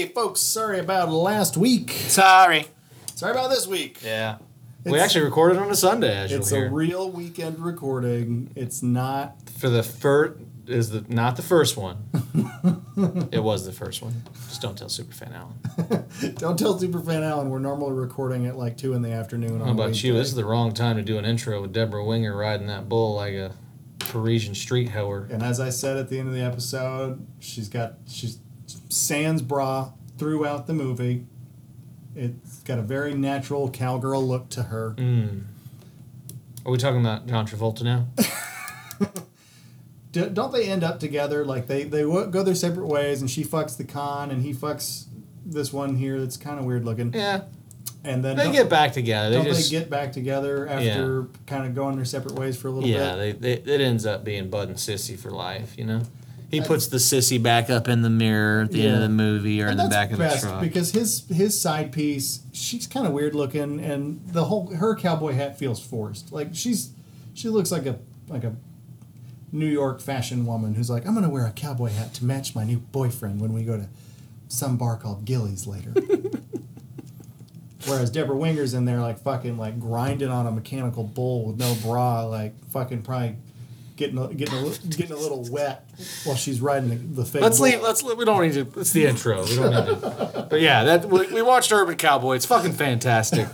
Hey, folks, sorry about last week. Sorry. Sorry about this week. Yeah. we actually recorded on a Sunday, as It's a real weekend recording. It's not. For the first is the not the first one. it was the first one. Just don't tell Superfan Alan. Don't tell Superfan Alan we're normally recording at like 2 in the afternoon. How about you? This is the wrong time to do an intro with Debra Winger riding that bull like a Parisian street hoer. And as I said at the end of the episode, she's got. She's sans bra throughout the movie. It's got a very natural cowgirl look to her. Mm. Are we talking about John Travolta now? D- don't they end up together? Like they they go their separate ways, and she fucks the con, and he fucks this one here that's kind of weird looking. Yeah. And then They get back together. They don't just they get back together after kind of going their separate ways for a little Yeah, bit? they, they, it ends up being Bud and Sissy for life, you know? He puts the sissy back up in the mirror at the end of the movie or in the back of the truck. because his his side piece, she's kind of weird looking, and the whole her cowboy hat feels forced. Like she's she looks like a like a New York fashion woman who's like, I'm gonna wear a cowboy hat to match my new boyfriend when we go to some bar called Gilley's later. Whereas Debra Winger's in there like fucking like grinding on a mechanical bull with no bra, like fucking probably getting a, getting a, li- getting a little wet while she's riding the, the fake. Let's bull. leave. Let's. We don't need to. It's the intro. We don't need to. But yeah, that we, we watched Urban Cowboy. It's fucking fantastic.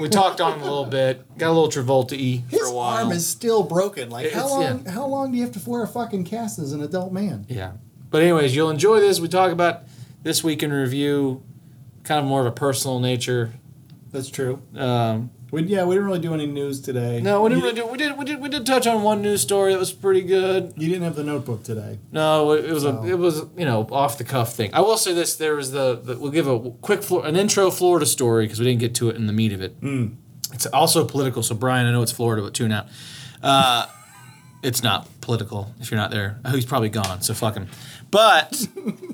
We talked on him a little bit. Got a little Travolta y for a while. His arm is still broken. Like how It's- long? yeah. How long do you have to wear a fucking cast as an adult man? yeah. But anyways, you'll enjoy this. We talk about this week in review, kind of more of a personal nature. That's true. Um, We yeah, we didn't really do any news today. no, we didn't You, really do. We did. We did. We did touch on one news story that was pretty good. you didn't have the notebook today. No, it was So- a it was you know off the cuff thing. I will say this: there was the, the we'll give a quick Flor- an intro Florida story because we didn't get to it in the meat of it. Mm. It's also political, so Brian, I know it's Florida, but tune out. Uh, it's not political if you're not there. Oh, he's probably gone, so fuck him. But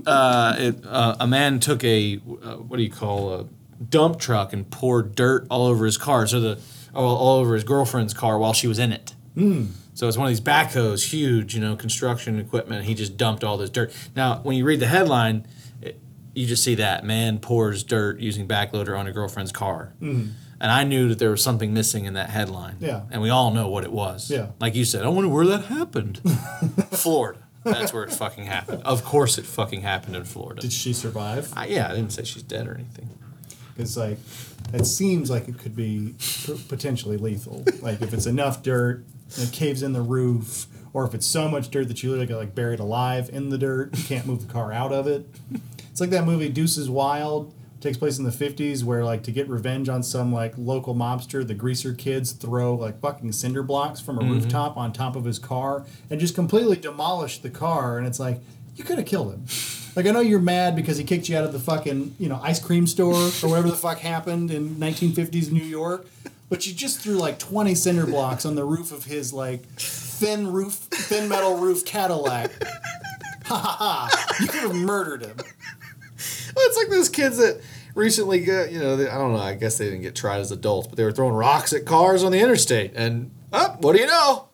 uh, it, uh, a man took a uh, what do you call a dump truck and poured dirt all over his car, so the all, all over his girlfriend's car while she was in it. Hmm. So it's one of these backhoes, huge, you know, construction equipment. He just dumped all this dirt. Now, when you read the headline, it, you just see that man pours dirt using backloader on a girlfriend's car. Hmm. And I knew that there was something missing in that headline. Yeah. And we all know what it was. Yeah. Like you said, I wonder where that happened. Florida. That's where it fucking happened. Of course, it fucking happened in Florida. Did she survive? I, yeah, I didn't say she's dead or anything. Because like, it seems like it could be p- potentially lethal. like if it's enough dirt, and it caves in the roof, or if it's so much dirt that you literally get like buried alive in the dirt, you can't move the car out of it. It's like that movie Deuces Wild. Takes place in the 50s where like to get revenge on some like local mobster the greaser kids throw like fucking cinder blocks from a mm-hmm. rooftop on top of his car and just completely demolish the car and it's like you could have killed him like i know you're mad because he kicked you out of the fucking you know ice cream store or whatever the fuck happened in 1950s new york but you just threw like 20 cinder blocks on the roof of his like thin roof thin metal roof cadillac ha ha ha you could have murdered him Well, it's like those kids that recently got, you know, they, I don't know, I guess they didn't get tried as adults, but they were throwing rocks at cars on the interstate. And, oh, what do you know?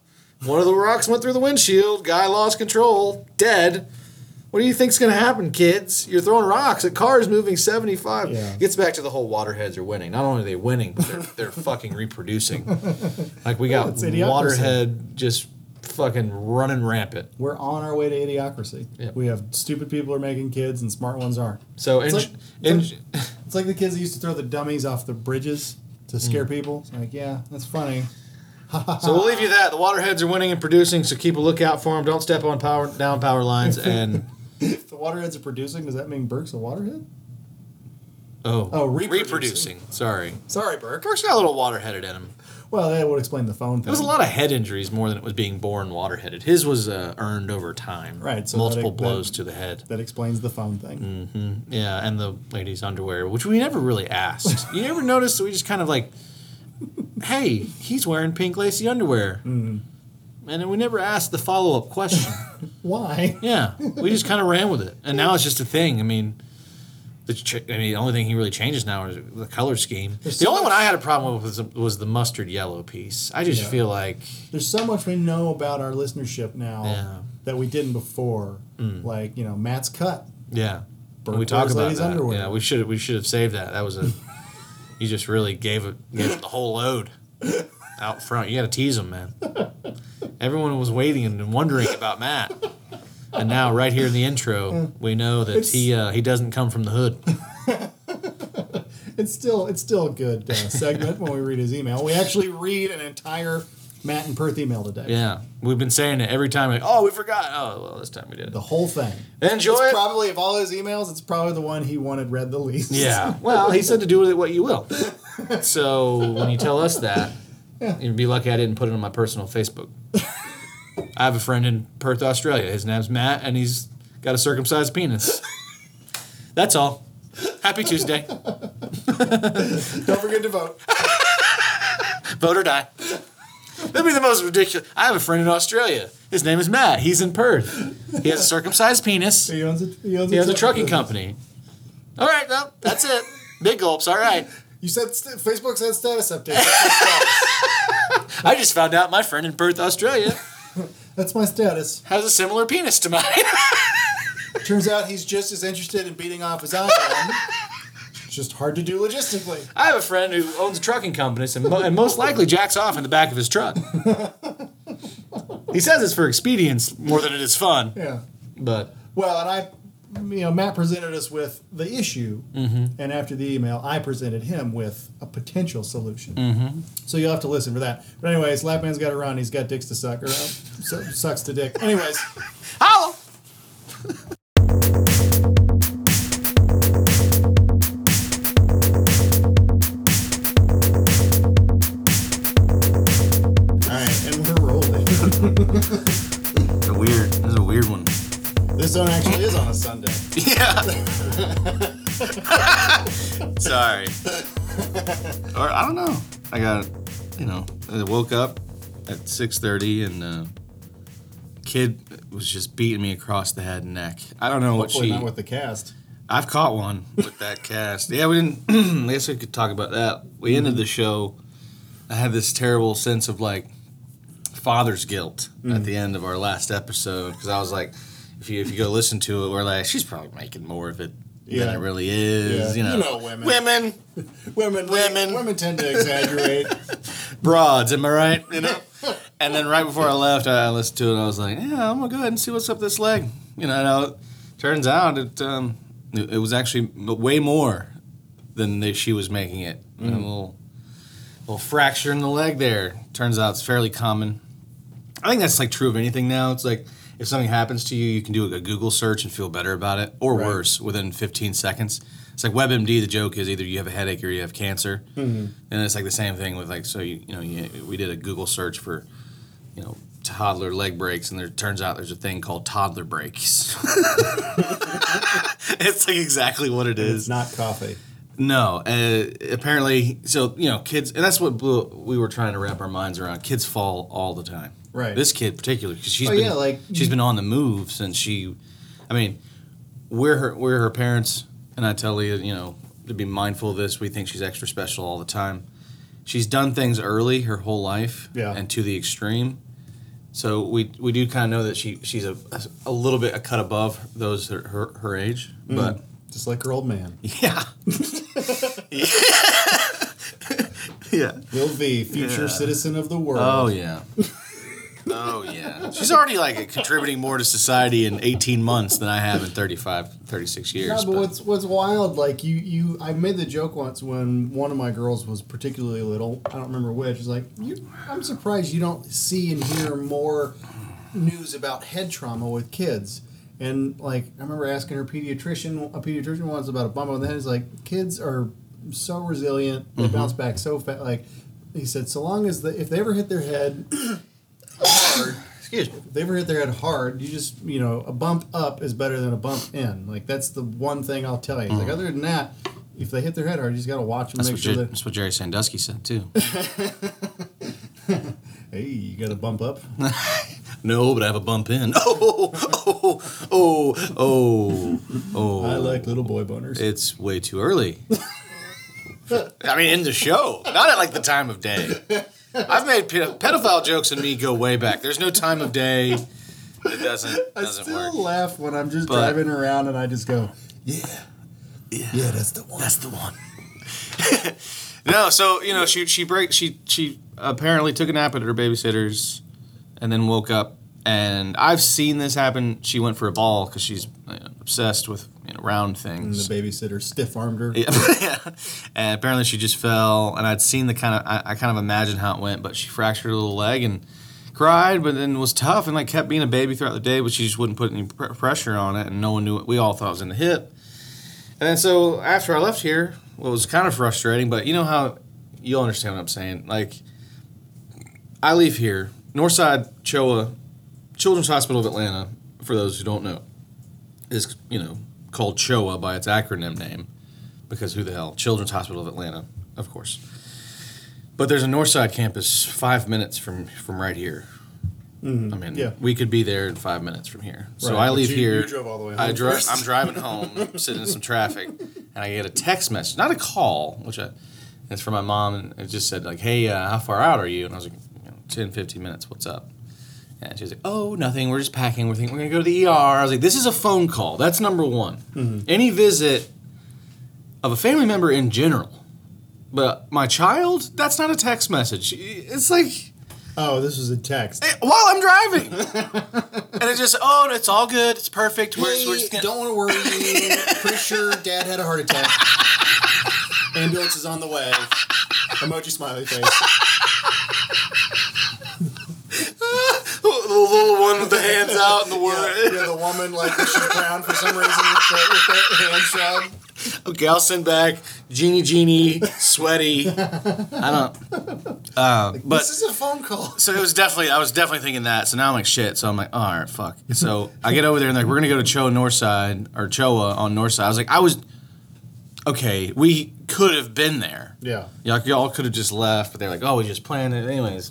One of the rocks went through the windshield, guy lost control, dead. What do you think's going to happen, kids? You're throwing rocks at cars moving 75. Yeah. Gets back to the whole waterheads are winning. Not only are they winning, but they're, they're fucking reproducing. Like we got waterhead just fucking running rampant. We're on our way to idiocracy. Yep. We have stupid people are making kids and smart ones aren't. So, It's like- It's like the kids that used to throw the dummies off the bridges to scare Mm. people. It's like, yeah, that's funny. So we'll leave you that. The Waterheads are winning and producing, so keep a lookout for them. Don't step on power down power lines. And If the waterheads are producing, does that mean Burke's a waterhead? oh, Oh, reproducing. reproducing. Sorry, Sorry, Burke. Burke's got a little waterheaded in him. Well, that would explain the phone thing. There was a lot of head injuries more than it was being born waterheaded. His was uh, earned over time. Right, so multiple that- blows that- to the head. That explains the phone thing. Mm-hmm. Yeah, and the lady's underwear, which we never really asked. you never noticed? We just kind of like, hey, he's wearing pink lacy underwear. Mm-hmm. And then we never asked the follow up question. Why? Yeah, we just kind of ran with it, and now it's just a thing. I mean, the ch- I mean, the only thing he really changes now is the color scheme. There's the so only one I had a problem with was the, was the mustard yellow piece. I just Yeah. feel like There's so much we know about our listenership now Yeah. that we didn't before. Mm. Like, you know, Matt's cut. yeah, we talk about that. underwear. Yeah, we should we should have saved that. That was a you just really gave it gave it the whole load out front. You got to tease him, man. Everyone was waiting and wondering about Matt, and now right here in the intro, we know that It's- he uh, he doesn't come from the hood. It's still it's still a good uh, segment when we read his email. We actually read an entire Matt and Perth email today. Yeah, we've been saying it every time. Like, oh, we forgot. Oh, well, this time we did. The whole thing. Enjoy it's it. probably of all his emails, it's probably the one he wanted read the least. Yeah. Well, he said to do with it what you will. So when you tell us that, you'd be lucky I didn't put it on my personal Facebook. I have a friend in Perth, Australia. His name's Matt, and he's got a circumcised penis. That's all. Happy Tuesday. Don't forget to vote. Vote or die. That'd be the most ridiculous. I have a friend in Australia. His name is Matt. He's in Perth. He has a circumcised penis. He owns a he owns, He has a trucking company. All right, well, that's it. Big gulps. All right. You said st- Facebook said status update. I just found out my friend in Perth, Australia, That's my status. has a similar penis to mine. Turns out he's just as interested in beating off as I am. It's just hard to do logistically. I have a friend who owns a trucking company and, mo- and most likely jacks off in the back of his truck. he says it's for expedience more than it is fun, Yeah. but Well, and I, you know, Matt presented us with the issue, Mm-hmm. and after the email, I presented him with a potential solution. Mm-hmm. So you'll have to listen for that. But anyways, Lapman's got to run. He's got dicks to suck, or uh, sucks to dick. Anyways, holla. Sorry. or I don't know. I got, you know, I woke up at six thirty and uh, kid was just beating me across the head and neck. I don't know what Hopefully she. not with the cast. I've caught one with that cast. Yeah, we didn't. I guess we could talk about that. We ended the show. I had this terrible sense of like father's guilt at the end of our last episode because I was like, if you if you go listen to it, we're like, she's probably making more of it than it really is. Yeah. You know, You know women. women, Women, Women. women tend to exaggerate. broads. Am I right? You know. and then right before I left, I listened to it. and I was like, yeah, I'm gonna go ahead and see what's up this leg. You know, and I- turns out it um, it it was actually way more than they, she was making it. A little little fracture in the leg there. Turns out it's fairly common. I think that's like true of anything now. It's like if something happens to you, you can do a Google search and feel better about it, or Right. worse, within 15 seconds. It's like WebMD. The joke is either you have a headache or you have cancer, and it's like the same thing with like so you you know you, we did a Google search for you know toddler leg breaks, and there turns out there's a thing called toddler breaks. it's like exactly what it is. it's not coffee. No, uh, apparently, so you know, kids, and that's what blew, we were trying to wrap our minds around. Kids fall all the time. Right. This kid, particularly, because she's Oh, been yeah, like- she's been on the move since she. I mean, we're her we're her parents, and I tell you, you know, to be mindful of this. We think she's extra special all the time. She's done things early her whole life, Yeah. and to the extreme. So we we do kind of know that she she's a, a little bit a cut above those her her, her age, Mm. but Just like her old man. yeah. yeah. Lil V, future Yeah. citizen of the world. Oh yeah. She's already like contributing more to society in 18 months than I have in 35, 36 years. No, but, but- what's what's wild, like you you I made the joke once when one of my girls was particularly little. I don't remember which. It's like you, I'm surprised you don't see and hear more news about head trauma with kids. And like I remember asking her pediatrician, a pediatrician once about a bump on the head. It's like kids are so resilient; they mm-hmm. bounce back so fast. Like he said, so long as the if they ever hit their head hard, If they ever hit their head hard, you just you know a bump up is better than a bump in. Like that's the one thing I'll tell you. Like mm. other than that, if they hit their head hard, you just got to watch them, That's make what, sure Jer- that that's what Jerry Sandusky said too. hey, you got to bump up. no, but I have a bump in. Oh, oh, oh, oh, oh. I like little boy boners. It's way too early. I mean, in the show, not at like the time of day. I've made pe- pedophile jokes and me go way back. There's no time of day. It doesn't I doesn't still work. laugh when I'm just But- driving around and I just go, Yeah. Yeah. Yeah, that's the one. That's the one. no, so you know she she break she she apparently took a nap at her babysitter's, and then woke up. And I've seen this happen. She went for a ball because she's you obsessed with you know, round And the babysitter stiff armed her. Yeah. and apparently she just fell, and I'd seen the kind of I, I kind of imagined how it went, but she fractured her little leg and cried, but then was tough and like kept being a baby throughout the day, but she just wouldn't put any pr- pressure on it, and no one knew it. We all thought it was in the hip. And then so after I left here, well, it was kind of frustrating, but you know how you'll understand what I'm saying. Like I leave here, Northside CHOA Children's Hospital of Atlanta. For those who don't know, is you know called CHOA by its acronym name because who the hell? Children's Hospital of Atlanta, of course. But there's a Northside campus five minutes from from right here. I mean, Mm-hmm. Yeah. we could be there in five minutes from here. So Right, I leave you- here. you drove all the way I home drove. first. I'm driving home, sitting in some traffic, and I get a text message, not a call, which I, it's from my mom, and it just said like, "Hey, uh, how far out are you?" And I was like, you know, 10, 15 minutes. What's up? And she was like, "Oh, nothing. We're just packing. We're thinking we're gonna go to the ER." I was like, "This is a phone call. That's number one. Mm-hmm. Any visit of a family member in general, but my child, that's not a text message. It's like." Oh, this was a text. while I'm driving. and it just, oh, it's all good. It's perfect. We're, we're just gonna, don't want to worry. Pretty sure dad had a heart attack. Ambulance is on the way. Emoji smiley face. the little one with the hands out and the word. Yeah, yeah, the woman like she's brown for some reason with the, with the hand shrug. Okay, I'll send back Genie Genie, sweaty. I don't. Uh, but This is a phone call. so it was definitely I was definitely thinking that. So now I'm like shit. So I'm like, oh, all right, fuck. So I get over there and like we're gonna go to CHOA Northside or CHOA on Northside. I was like, I was okay. We could have been there. Yeah. Y'all, y'all could have just left, but they're like, oh, we just planned it anyways.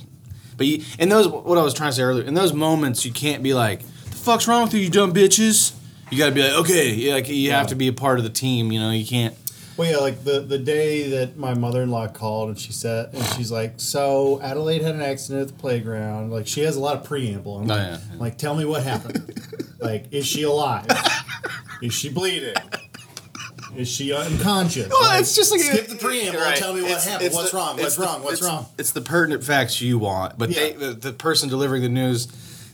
But you, in those, what I was trying to say earlier, in those moments, you can't be like, the fuck's wrong with you, you dumb bitches. You got to be like, okay, like you have to be a part of the team. You know, you can't. Well, yeah, like the, the day that my mother in law called and she said, and she's like, so Adelaide had an accident at the playground. Like, she has a lot of preamble. I'm Oh, like, yeah. like, tell me what happened. like, is she alive? is she bleeding? Is she unconscious? Well, Like, it's just like skip the preamble and Right. tell me what It's- happened. it's What's the- wrong? it's What's the- wrong? What's it's- wrong? It's the pertinent facts you want, but they, the, the person delivering the news,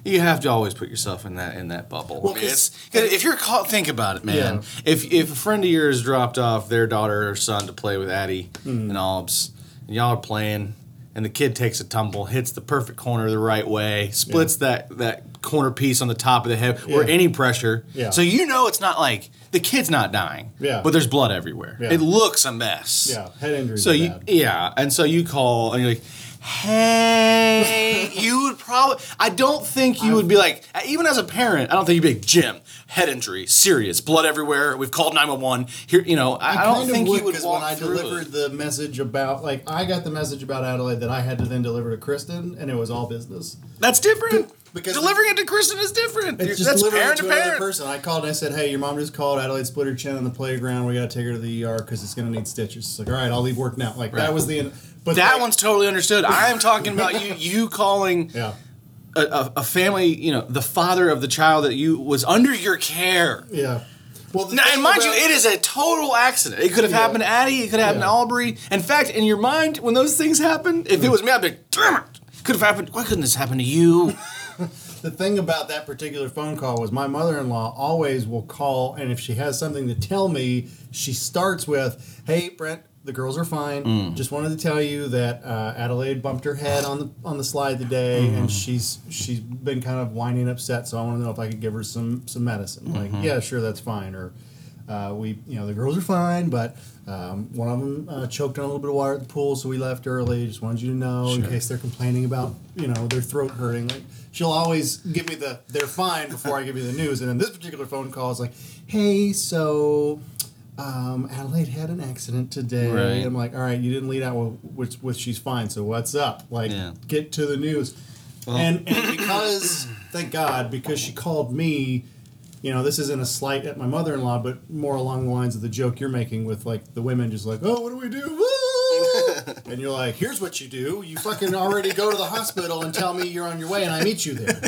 you have to always put yourself in that in that bubble. Well, I mean, 'cause- it's, 'cause if you're caught, think about it, man. Yeah. If if a friend of yours dropped off their daughter or son to play with Addie Hmm. and Albs, and y'all are playing, and the kid takes a tumble, hits the perfect corner the right way, splits that that corner piece on the top of the head, or any pressure. Yeah. So you know it's not like the kid's not dying. Yeah. But there's blood everywhere. Yeah. It looks a mess. Yeah, head injury. So you, bad. yeah, and so you call and you're like, "Hey," you would probably. I don't think you would be like, even as a parent, I don't think you'd be like, "Jim, head injury, serious, blood everywhere. We've called nine one one. Here, you know, I, I don't kind of think you would walk when I delivered it. the message about like I got the message about Adelaide that I had to then deliver to Kristen, and it was all business. That's different. Because- delivering it to Kristen is different. It's just That's delivering parent it to to another parent. person. I called and I said, "Hey, your mom just called. Adelaide split her chin on the playground. We got to take her to the ER because it's going to need stitches." It's like, all right, I'll leave work now. Like Right. that was the end. But That like- one's totally understood. I am talking about you. You calling yeah, a, a, a family. You know, the father of the child that you was under your care. yeah. Well, Now, and mind you, it is a total accident. It could have Yeah. happened to Addie. It could have happened to Aubrey. In fact, in your mind, when those things happen, if it was me, I'd be like, damn it. Could have happened. Why couldn't this happen to you? the thing about that particular phone call was my mother-in-law always will call and if she has something to tell me she starts with hey brent the girls are fine Mm. just wanted to tell you that uh, adelaide bumped her head on the on the slide today Mm-hmm. and she's she's been kind of whining upset so i want to know if i could give her some some medicine like Mm-hmm. yeah sure that's fine or uh, we, you know, the girls are fine, but um, one of them uh, choked on a little bit of water at the pool, so we left early. Just wanted you to know in case they're complaining about, you know, their throat hurting. Like she'll always give me the they're fine before I give you the news. And in this particular phone call, it's like, hey, so um, Adelaide had an accident today. Right. I'm like, all right, you didn't lead out with, with, with she's fine. So what's up? Like, Yeah. get to the news. and and because thank God, because she called me you know, this isn't a slight at my mother in law, but more along the lines of the joke you're making with like the women just like, oh, what do we do? Woo!" And you're like, here's what you do. You fucking already go to the hospital and tell me you're on your way and I meet you there.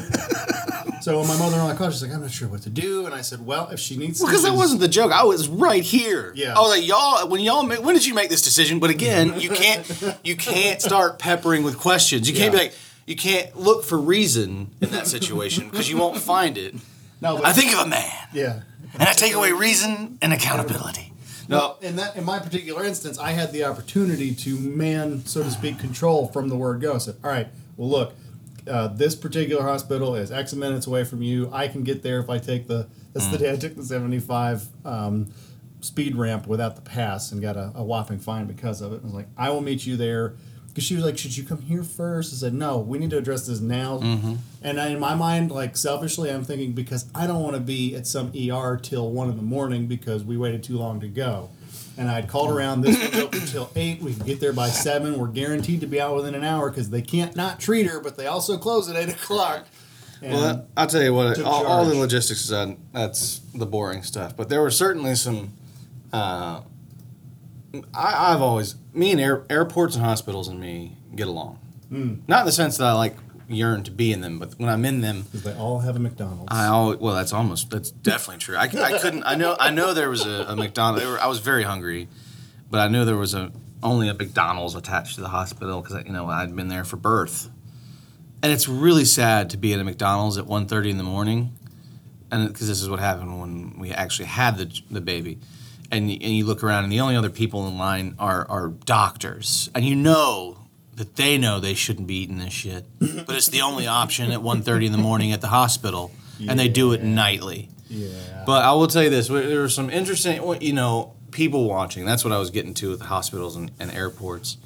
So when my mother-in-law called, she's like, "I'm not sure what to do," and I said, "Well, if she needs Because that wasn't the joke. I was right here. Yeah. I was like, y'all. When y'all, ma- when did you make this decision? But again, you can't, you can't start peppering with questions. You can't be like, you can't look for reason in that situation because you won't find it. no, but, I think of a man, yeah." and I take away reason and accountability. No, Well, in that in my particular instance, I had the opportunity to man, so to speak, control from the word go. I said, "All right, well, look, uh, this particular hospital is X minutes away from you. I can get there if I take the. That's the day I took the seventy-five um, speed ramp without the pass and got a, a whopping fine because of it. I was like, I will meet you there. Because she was like, should you come here first? I said, no, we need to address this now. And I, in my mind, like selfishly, I'm thinking because I don't want to be at some ER till one in the morning because we waited too long to go. And I'd called around. This one's open till eight. We can get there by seven. We're guaranteed to be out within an hour because they can't not treat her, but they also close at eight o'clock. Well, I'll tell you what. All, all the logistics aside, that's the boring stuff. But there were certainly some. Uh, I, I've always me and air, airports and hospitals and me get along. Hmm. Not in the sense that I like yearn to be in them, but when I'm in them, they all have a McDonald's. I always well. That's almost that's definitely true. I, I couldn't. I know. I know there was a, a McDonald's. I was very hungry, but I knew there was a only a McDonald's attached to the hospital because you know I'd been there for birth, and it's really sad to be at a McDonald's at 1.30 in the morning, and because this is what happened when we actually had the the baby. And you, and you look around, and the only other people in line are, are doctors, and you know that they know they shouldn't be eating this shit, but it's the only option at 1.30 in the morning at the hospital, and they do it nightly. yeah. But I will tell you this: there were some interesting, you know, people watching. That's what I was getting to with the hospitals and, and airports.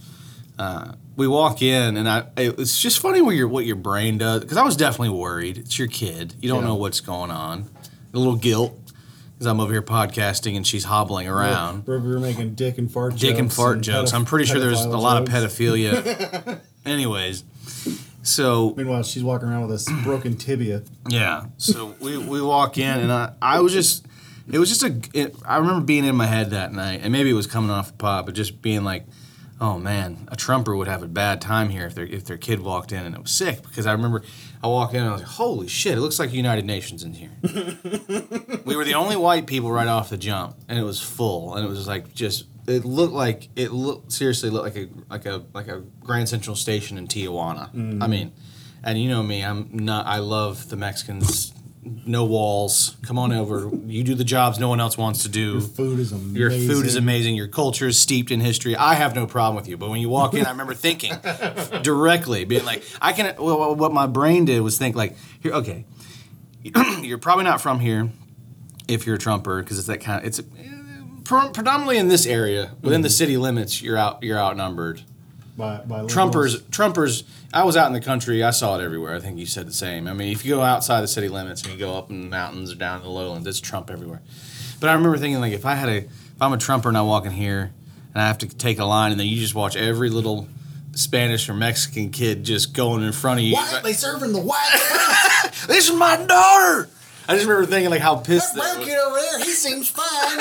Uh, we walk in, and I, it's just funny what your what your brain does. Because I was definitely worried. It's your kid; you don't Yeah. know what's going on. A little guilt because I'm over here podcasting and she's hobbling around. Where we were making dick and fart Dick and jokes fart jokes. pedoph- I'm pretty sure there's a lot of jokes. pedophilia. Anyways, so Meanwhile, she's walking around with a s- broken tibia. Yeah. So we, we walk in, and I, I was just, it was just a, it, I remember being in my head that night, and maybe it was coming off the pot, but just being like, oh man, a Trumper would have a bad time here if their if their kid walked in and it was sick. Because I remember I walked in and I was like, holy shit, it looks like United Nations in here. we were the only white people right off the jump, and it was full, and it was like just. It looked like it looked seriously looked like a like a like a Grand Central Station in Tijuana. Mm. I mean, and you know me, I'm not. I love the Mexicans. No walls. Come on over. You do the jobs no one else wants to do. Your food is amazing. Your food is amazing. Your culture is steeped in history. I have no problem with you. But when you walk in, I remember thinking directly, being like, I can. Well, what my brain did was think like, here, okay, you're probably not from here if you're a Trumper because it's that kind of. It's eh, pre- predominantly in this area within the mm-hmm. city limits. You're out. You're outnumbered. By, by Trumpers, Trumpers. I was out in the country. I saw it everywhere. I think you said the same. I mean, if you go outside the city limits and you go up in the mountains or down in the lowlands, it's Trump everywhere. But I remember thinking, like, if I had a, if I'm a Trumper and I walk in here and I have to take a line, and then you just watch every little Spanish or Mexican kid just going in front of you. Why are they serving the white? this is my daughter. I just remember thinking like how pissed that that brown was. kid over there, he seems fine.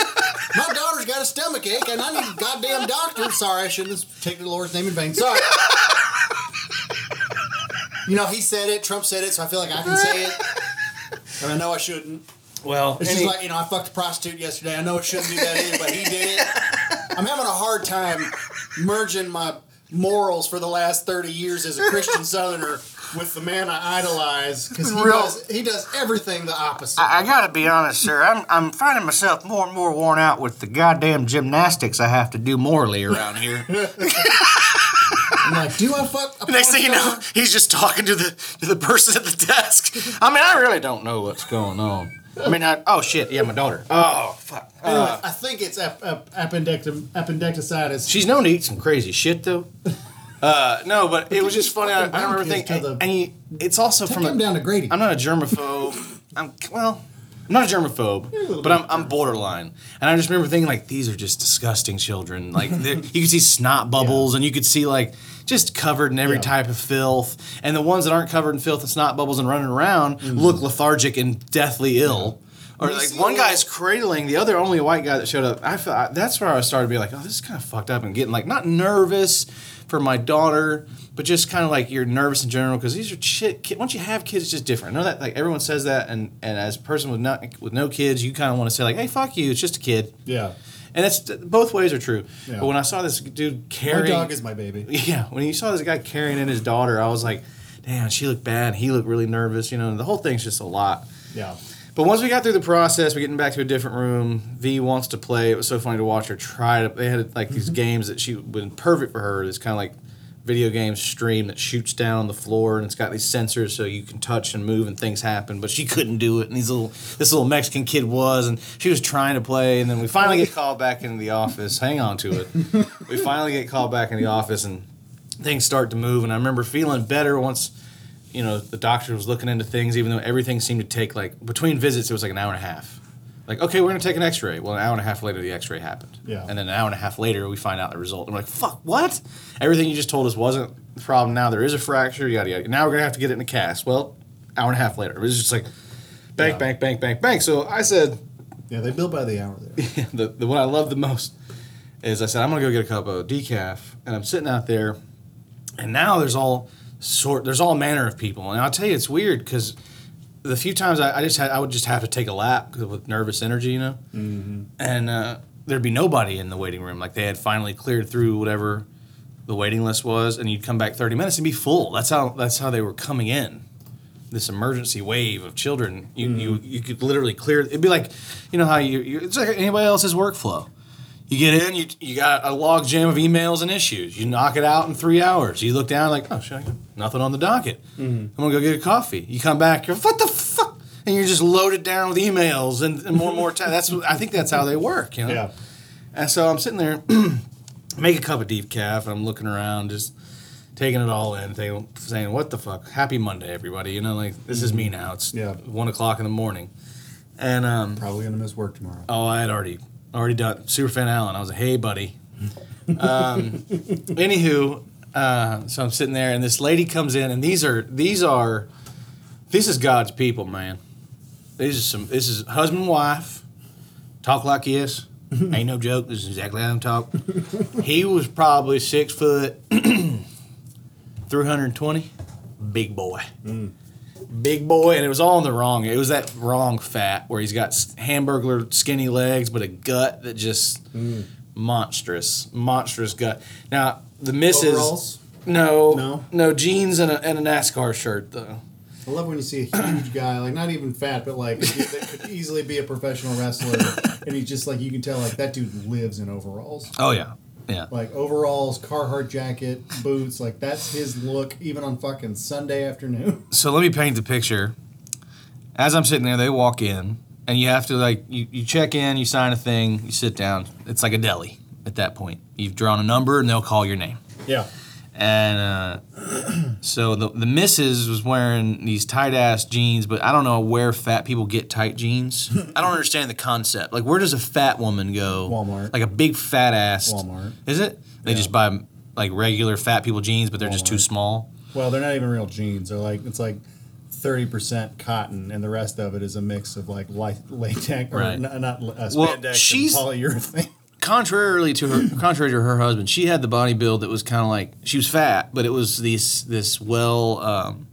My daughter's got a stomach ache, and I need a goddamn doctor. Sorry, I shouldn't have taken the Lord's name in vain. Sorry. You know, he said it. Trump said it, so I feel like I can say it. And I know I shouldn't. Well, It's any- just like, you know, I fucked a prostitute yesterday. I know I shouldn't do that either, but he did it. I'm having a hard time merging my morals for the last 30 years as a Christian Southerner with the man I idolize because he Real- does, he does everything the opposite. I, I gotta be honest, sir. I'm I'm finding myself more and more worn out with the goddamn gymnastics I have to do morally around here. I'm like, do I fuck a Next thing you know, star? he's just talking to the to the person at the desk. I mean, I really don't know what's going on. I mean, I, oh shit, yeah, my daughter. Oh fuck. Anyway, ah. I think it's ap- ap- appendectum- appendicitis. She's known to eat some crazy shit though. Uh, no, but it was just funny. I, I remember thinking, the- and you, it's also from a, down to Grady. I'm not a germaphobe. I'm well. I'm not a germaphobe, but I'm, I'm borderline. And I just remember thinking like these are just disgusting children. Like you could see snot bubbles, and you could see like just covered in every Yeah. type of filth. And the ones that aren't covered in filth and snot bubbles and running around Mm-hmm. look lethargic and deathly ill. Or like one a guy's cradling the other only white guy that showed up. I felt that's where I started to be like, oh, this is kind of fucked up and getting like not nervous for my daughter, but just kind of like you're nervous in general because these are shit. Kid, once you have kids, it's just different. I know that like everyone says that, and and as a person with not with no kids, you kind of want to say like, hey, fuck you, it's just a kid, Yeah. and that's both ways are true. Yeah. But when I saw this dude carrying, My dog is my baby. yeah, when you saw this guy carrying in his daughter, I was like, damn, she looked bad. He looked really nervous. You know, the whole thing's just a lot. Yeah. But once we got through the process, we're getting back to a different room. V wants to play. It was so funny to watch her try to. They had like these mm-hmm. games that she been perfect for her. It's kind of like video game stream that shoots down on the floor and it's got these sensors so you can touch and move and things happen. But she couldn't do it, and these little this little Mexican kid was, and she was trying to play, and then we finally get called back into the office. Hang on to it. We finally get called back in the office and things start to move, and I remember feeling better once you know, the doctor was looking into things, even though everything seemed to take like between visits, it was like an hour and a half. Like, okay, we're gonna take an X-ray. Well, an hour and a half later, the X-ray happened. Yeah. And then an hour and a half later, we find out the result. And we're like, fuck, what? Everything you just told us wasn't the problem. Now there is a fracture. Yada yada. Now we're gonna have to get it in a cast. Well, hour and a half later, it was just like, bank, Yeah. bank, bank, bank, bank. So I said, Yeah, they bill by the hour there. the, the what I love the most is I said I'm gonna go get a cup of decaf, and I'm sitting out there, and now there's all sort there's all manner of people, and I'll tell you it's weird because the few times I, I just had I would just have to take a lap with nervous energy, you know, mm-hmm. and uh, there'd be nobody in the waiting room, like they had finally cleared through whatever the waiting list was, and you'd come back 30 minutes and be full. That's how that's how they were coming in. This emergency wave of children, you, you you could literally clear. It'd be like, you know how you, you it's like anybody else's workflow. You get in, you you got a log jam of emails and issues. You knock it out in three hours. You look down like, oh shit, nothing on the docket. I'm gonna go get a coffee. You come back, you're what the fuck, and you're just loaded down with emails and, and more and more time. That's I think that's how they work, you know. Yeah. And so I'm sitting there, make a cup of decaf, and I'm looking around, just taking it all in, thinking, saying, "What the fuck? Happy Monday, everybody!" You know, like this is me now. It's Yeah. one o'clock in the morning, and um, Probably gonna miss work tomorrow. oh, I had already already done Superfan Allen. I was like, "Hey, buddy." Um, anywho, uh, so I'm sitting there, and this lady comes in, and these are these are this is God's people, man. These are some. This is husband and wife. Talk like this. Ain't no joke. This is exactly how I'm talk. he was probably six foot, 320. Big boy. Big boy, and it was all in the wrong. It was that wrong fat where he's got hamburger skinny legs, but a gut that just monstrous, monstrous gut. Now the missus, Overalls? no, No? no jeans and a, and a NASCAR shirt though. I love when you see a huge guy, like not even fat, but like that could easily be a professional wrestler, and he's just like you can tell, like that dude lives in overalls, Oh yeah, yeah. like overalls, Carhartt jacket, boots, like that's his look, even on fucking Sunday afternoon. so let me paint the picture. As I'm sitting there, they walk in, and you have to like you, you check in, you sign a thing, you sit down. It's like a deli at that point. You've drawn a number, and they'll call your name. Yeah, And uh, so the the missus was wearing these tight ass jeans, but I don't know where fat people get tight jeans. I don't understand the concept. Like, where does a fat woman go? Walmart. Like a big fat ass. Walmart. Is it? They Yeah. just buy like regular fat people jeans, but they're just too Walmart. small. well, they're not even real jeans. They're like it's like thirty percent cotton, and the rest of it is a mix of like li- latex or Right. n- not uh, spandex Well, and she's- polyurethane. Contrarily to her contrary to her husband she had the body build that was kind of like she was fat but it was this this well um,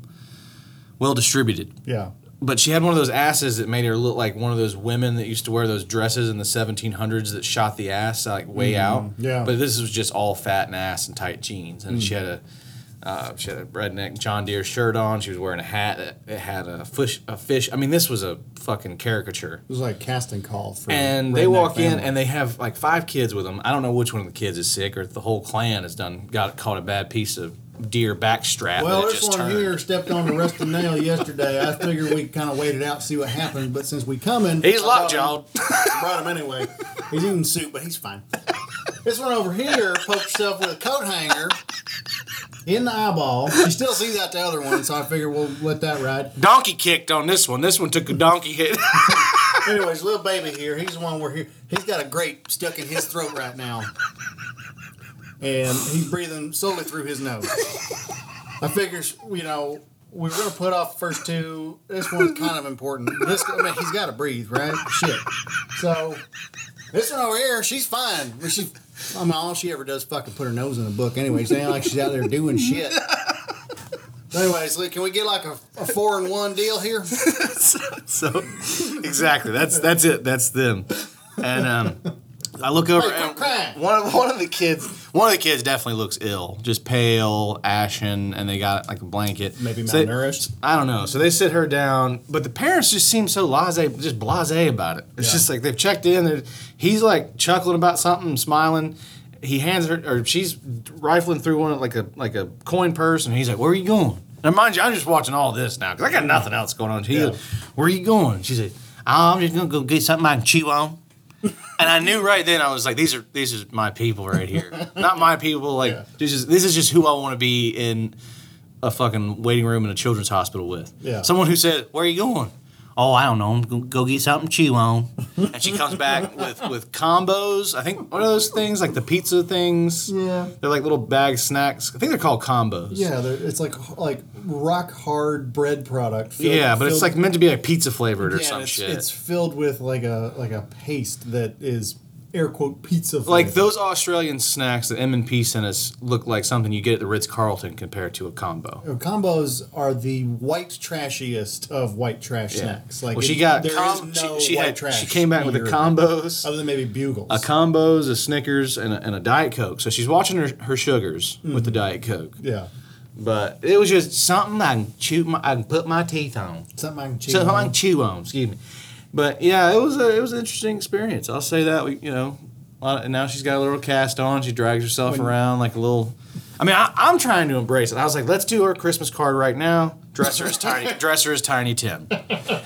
well distributed. Yeah, but she had one of those asses that made her look like one of those women that used to wear those dresses in the 1700s that shot the ass like way out. Yeah. but this was just all fat and ass and tight jeans and she had a uh, she had a redneck John Deere shirt on. She was wearing a hat that it had a fish. A fish. I mean, this was a fucking caricature. it was like casting call for. And they walk in and they have like five kids with them. I don't know which one of the kids is sick or if the whole clan has done got caught a bad piece of deer backstrap. Well, this one turned. here stepped on the rusted nail yesterday. I figured we kind of waited out, see what happened. But since we coming, He's I brought lockjawed. him- Brought him anyway. He's eating soup, but he's fine. This one over here poked herself with a coat hanger in the eyeball. She still sees out the other one, so I figure we'll let that ride. Donkey kicked on this one. This one took a donkey hit. Anyways, little baby here, he's the one where he he's got a grape stuck in his throat right now, and he's breathing solely through his nose. I figure, you know, we were gonna put off the first two. This one's kind of important. This, I mean, he's got to breathe, right? Shit. So this one over here, she's fine. She, I mean, all she ever does is fucking put her nose in a book. Anyways, it ain't like she's out there doing shit. Anyways, Lee, can we get like a, a four and one deal here? so exactly that's that's it that's them and um i look over Hey, and one of one of the kids one of the kids definitely looks ill just pale ashen and they got like a blanket. Maybe So they- malnourished. i don't know. So they sit her down but the parents just seem so blase just blase about it. It's Yeah. just like they've checked in he's like chuckling about something smiling. He hands her or she's rifling through one like a like a coin purse and he's like where are you going? Now mind you i'm just watching all this now because i got nothing else going on he Yeah. goes, where are you going? She said i'm just gonna go get something i can chew on and I knew right then I was like, these are these are my people right here. Not my people. Like Yeah. this is this is just who I want to be in a fucking waiting room in a children's hospital with. Yeah. Someone who said, "Where are you going?" Oh, I don't know. I'm go get something to chew on. And she comes back with with combos. I think one of those things like the pizza things? Yeah. They're like little bag snacks. I think they're called combos. Yeah, they're- it's like like rock hard bread product. filled- Yeah, but it's like meant to be like pizza flavored or yeah, some it's, shit. it's filled with like a like a paste that is air quote pizza. like those Australian snacks that M and P sent us look like something you get at the Ritz Carlton compared to a combo. combos are the white trashiest of white trash snacks. Like well, she it- got there com- is no she, she white had trash she came back with the here combos, other than maybe bugles. a combos, a Snickers, and a, and a Diet Coke. So she's watching her, her sugars with the Mm-hmm. Diet Coke. yeah, But it was just something I can chew, my, I can put my teeth on, something I can chew. something I on. can chew on. Excuse me. But yeah, it was a it was an interesting experience. I'll say that. We, you know, a lot of- and now she's got a little cast on. She drags herself When- around like a little. I mean, I, I'm trying to embrace it. I was like, let's do her Christmas card right now. Dress her as tiny. dress her as Tiny Tim.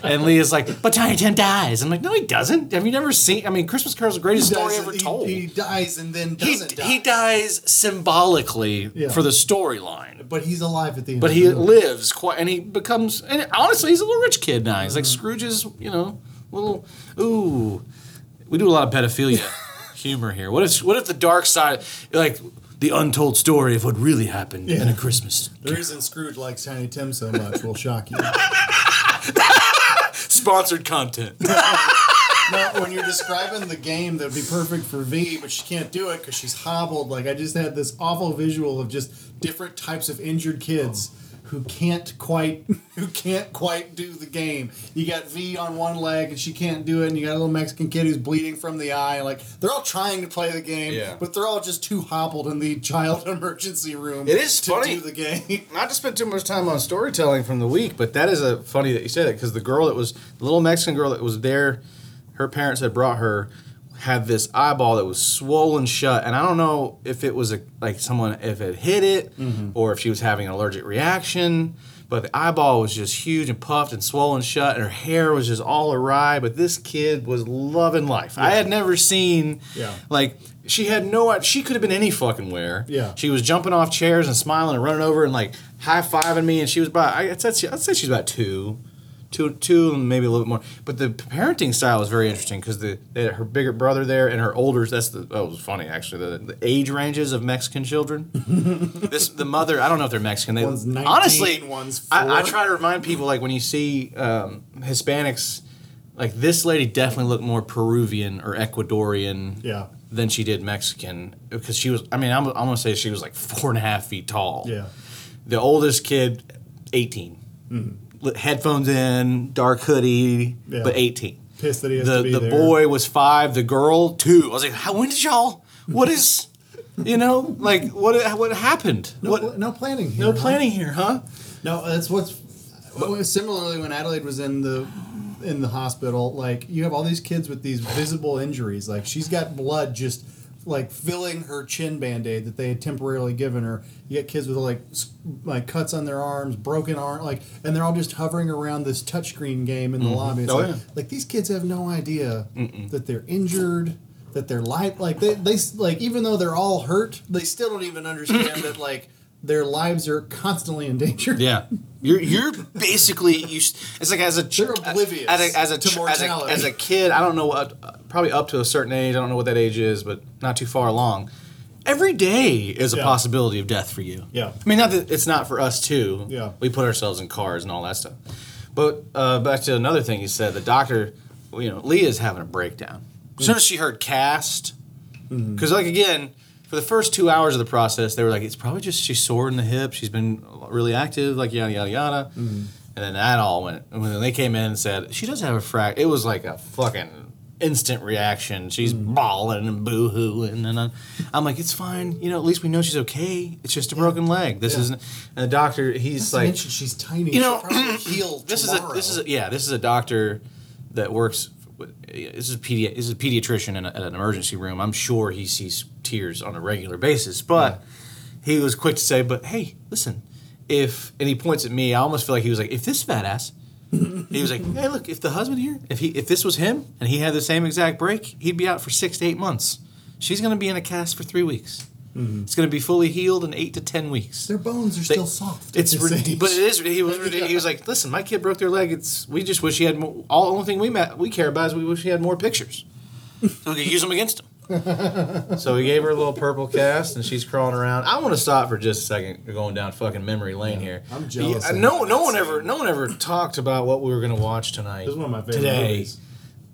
And Leah's like, but Tiny Tim dies. I'm like, no, he doesn't. Have you never seen? I mean, Christmas Carol's the greatest story ever he- told. He, dies and then He, doesn't die. he dies symbolically Yeah. for the storyline. but he's alive at the end. But he lives quite, and he becomes. And honestly, he's a little rich kid now. He's like mm-hmm. Scrooge's, you know, little. Ooh, we do a lot of pedophilia humor here. What if? What if the dark side, like the untold story of what really happened in a Christmas? The reason Scrooge likes Tiny Tim so much will shock you. Sponsored content. now, when you're describing the game that would be perfect for V, but she can't do it because she's hobbled. Like I just had this awful visual of just different types of injured kids who can't quite who can't quite do the game. You got V on one leg and she can't do it, and you got a little Mexican kid who's bleeding from the eye. Like they're all trying to play the game, Yeah. but they're all just too hobbled in the child emergency room. It is to funny. do the game. Not to spend too much time on storytelling from the week, but that is a funny that you say that because the girl that was the little Mexican girl that was there, her parents had brought her, had this eyeball that was swollen shut, and I don't know if it was a like someone if it hit it mm-hmm. or if she was having an allergic reaction. But the eyeball was just huge and puffed and swollen shut, and her hair was just all awry. But this kid was loving life. I had never seen Yeah. like she had no she could have been any fucking where. Yeah. She was jumping off chairs and smiling and running over and like high fiving me, and she was about I'd say, she- I'd say she's about two, two, two, maybe a little bit more. But the parenting style is very interesting because the they had her bigger brother there and her older. That's the oh, it was funny actually. The, the age ranges of Mexican children. this the mother. I don't know if they're Mexican. They One's 19, honestly. one's I, I try to remind people like when you see um, Hispanics. Like this lady definitely looked more Peruvian or Ecuadorian Yeah. than she did Mexican because she was. I mean, I'm, I'm gonna say she was like four and a half feet tall. Yeah. The oldest kid, 18. Li- Headphones in, dark hoodie. Yeah. but 18. Pissed that he has The to be the there. boy was five. The girl two. I was like, how? When did y'all? What is? You know, like what? What happened? No, what? pl- no planning. Here, No huh? planning here, huh? No, that's what's well, similarly when Adelaide was in the in the hospital. Like you have all these kids with these visible injuries. Like she's got blood just like filling her chin band aid that they had temporarily given her. You get kids with like like cuts on their arms, broken arm, like, and they're all just hovering around this touchscreen game in the mm-hmm. lobby. It's Oh, like, yeah. like these kids have no idea that they're injured. That their life, like they, they, like even though they're all hurt, they still don't even understand that like their lives are constantly in danger. Yeah, you're you're basically you. It's like as a They're oblivious as a as a, to as a as a kid. I don't know what probably up to a certain age. I don't know what that age is, but not too far along. every day is a Yeah. possibility of death for you. Yeah. I mean, not that it's not for us too. Yeah. We put ourselves in cars and all that stuff. But uh, back to another thing he said, the doctor, you know, Leah's having a breakdown. As soon as she heard cast, Mm-hmm. because like again, for the first two hours of the process, they were like, it's probably just she's sore in the hip. She's been really active, like yada yada yada. Mm-hmm. And then that all went. And when they came in and said she does have a frac, it was like a fucking instant reaction. She's Mm-hmm. bawling and boo hooing, and I'm, I'm like, it's fine. You know, at least we know she's okay. It's just a broken leg. This Yeah. isn't. And the doctor, he's Not like, mention she's tiny. you know, probably heal this is a this is a, yeah, this is a doctor that works. with- This is a pedi- this is a pediatrician in a, at an emergency room. I'm sure he sees tears on a regular basis, but he was quick to say, "But hey, listen, if and he points at me, I almost feel like he was like, if this fat ass." he was like, "Hey, look! If the husband here, if he, if this was him, and he had the same exact break, he'd be out for six to eight months. She's going to be in a cast for three weeks. Mm-hmm. It's going to be fully healed in eight to ten weeks. Their bones are They- still soft. It's rid- but it is. He was. He was like, "Listen, my kid broke their leg. It's we just wish he had more. All the only thing we met, we care about is we wish he had more pictures, so we could use them against him." So we gave her a little purple cast, and she's crawling around. I want to stop for just a second. We're going down fucking memory lane here. I'm jealous Yeah, no, no one ever, no one ever talked about what we were going to watch tonight. This is one of my favorite today. movies.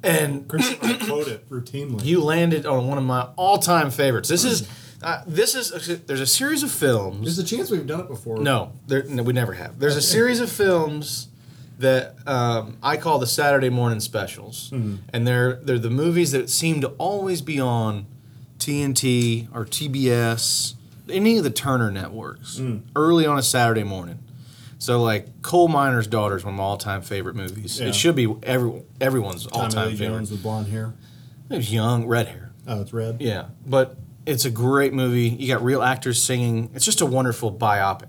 And Chris I quote it routinely. you landed on one of my all-time favorites. This is, uh, this is. There's a series of films. There's a chance we've done it before. No, there, no, we never have. There's a series of films that um, I call the Saturday morning specials, and they're they're the movies that seem to always be on TNT or TBS, any of the Turner networks, early on a Saturday morning. So like Coal Miner's Daughter is one of my all-time favorite movies. Yeah. It should be every everyone's Tommy all-time Lee favorite. Jones with blonde hair. It was young, red hair. Oh, it's red. Yeah, but it's a great movie. You got real actors singing. It's just a wonderful biopic.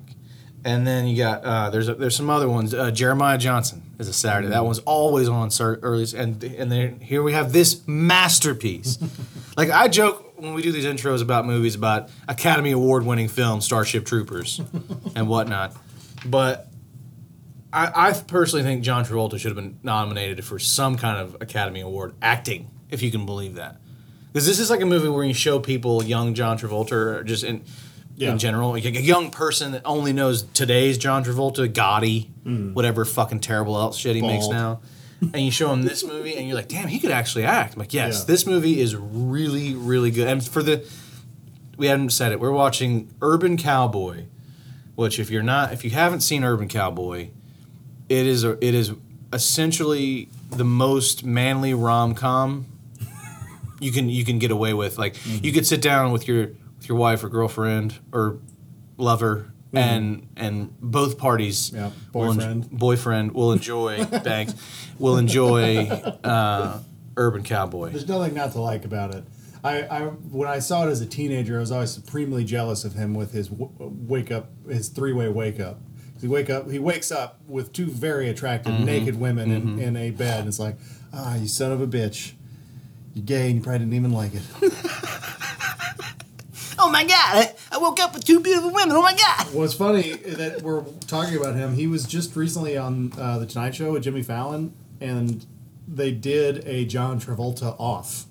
And then you got uh, there's a, there's some other ones. Uh, Jeremiah Johnson is a Saturday. That one's always on cer- early. And and then here we have this masterpiece. like I joke when we do these intros about movies about Academy Award winning film Starship Troopers and whatnot, but. I, I personally think John Travolta should have been nominated for some kind of Academy Award acting, if you can believe that. Because this is like a movie where you show people young John Travolta, or just in Yeah. in general, like a young person that only knows today's John Travolta, Gotti, whatever fucking terrible else shit he makes Mm. Now, and you show him this movie, and you're like, damn, he could actually act. I'm like, yes, Yeah. this movie is really, really good. And for the, we haven't said it, we're watching Urban Cowboy, which if you're not, if you haven't seen Urban Cowboy, it is a, it is essentially the most manly rom com you can you can get away with. Like you could sit down with your with your wife or girlfriend or lover. And and both parties, Yeah, will en- boyfriend. boyfriend will enjoy banks, will enjoy uh, Urban Cowboy. There's nothing not to like about it. I, I when I saw it as a teenager, I was always supremely jealous of him with his w- wake up, his three way wake up. He wake up, he wakes up with two very attractive Mm-hmm. naked women in, in a bed. And it's like, ah, you son of a bitch, you're gay and you probably didn't even like it. Oh my god! I, woke up with two beautiful women. Oh my god! What's funny that we're talking about him. He was just recently on uh, the Tonight Show with Jimmy Fallon, and they did a John Travolta off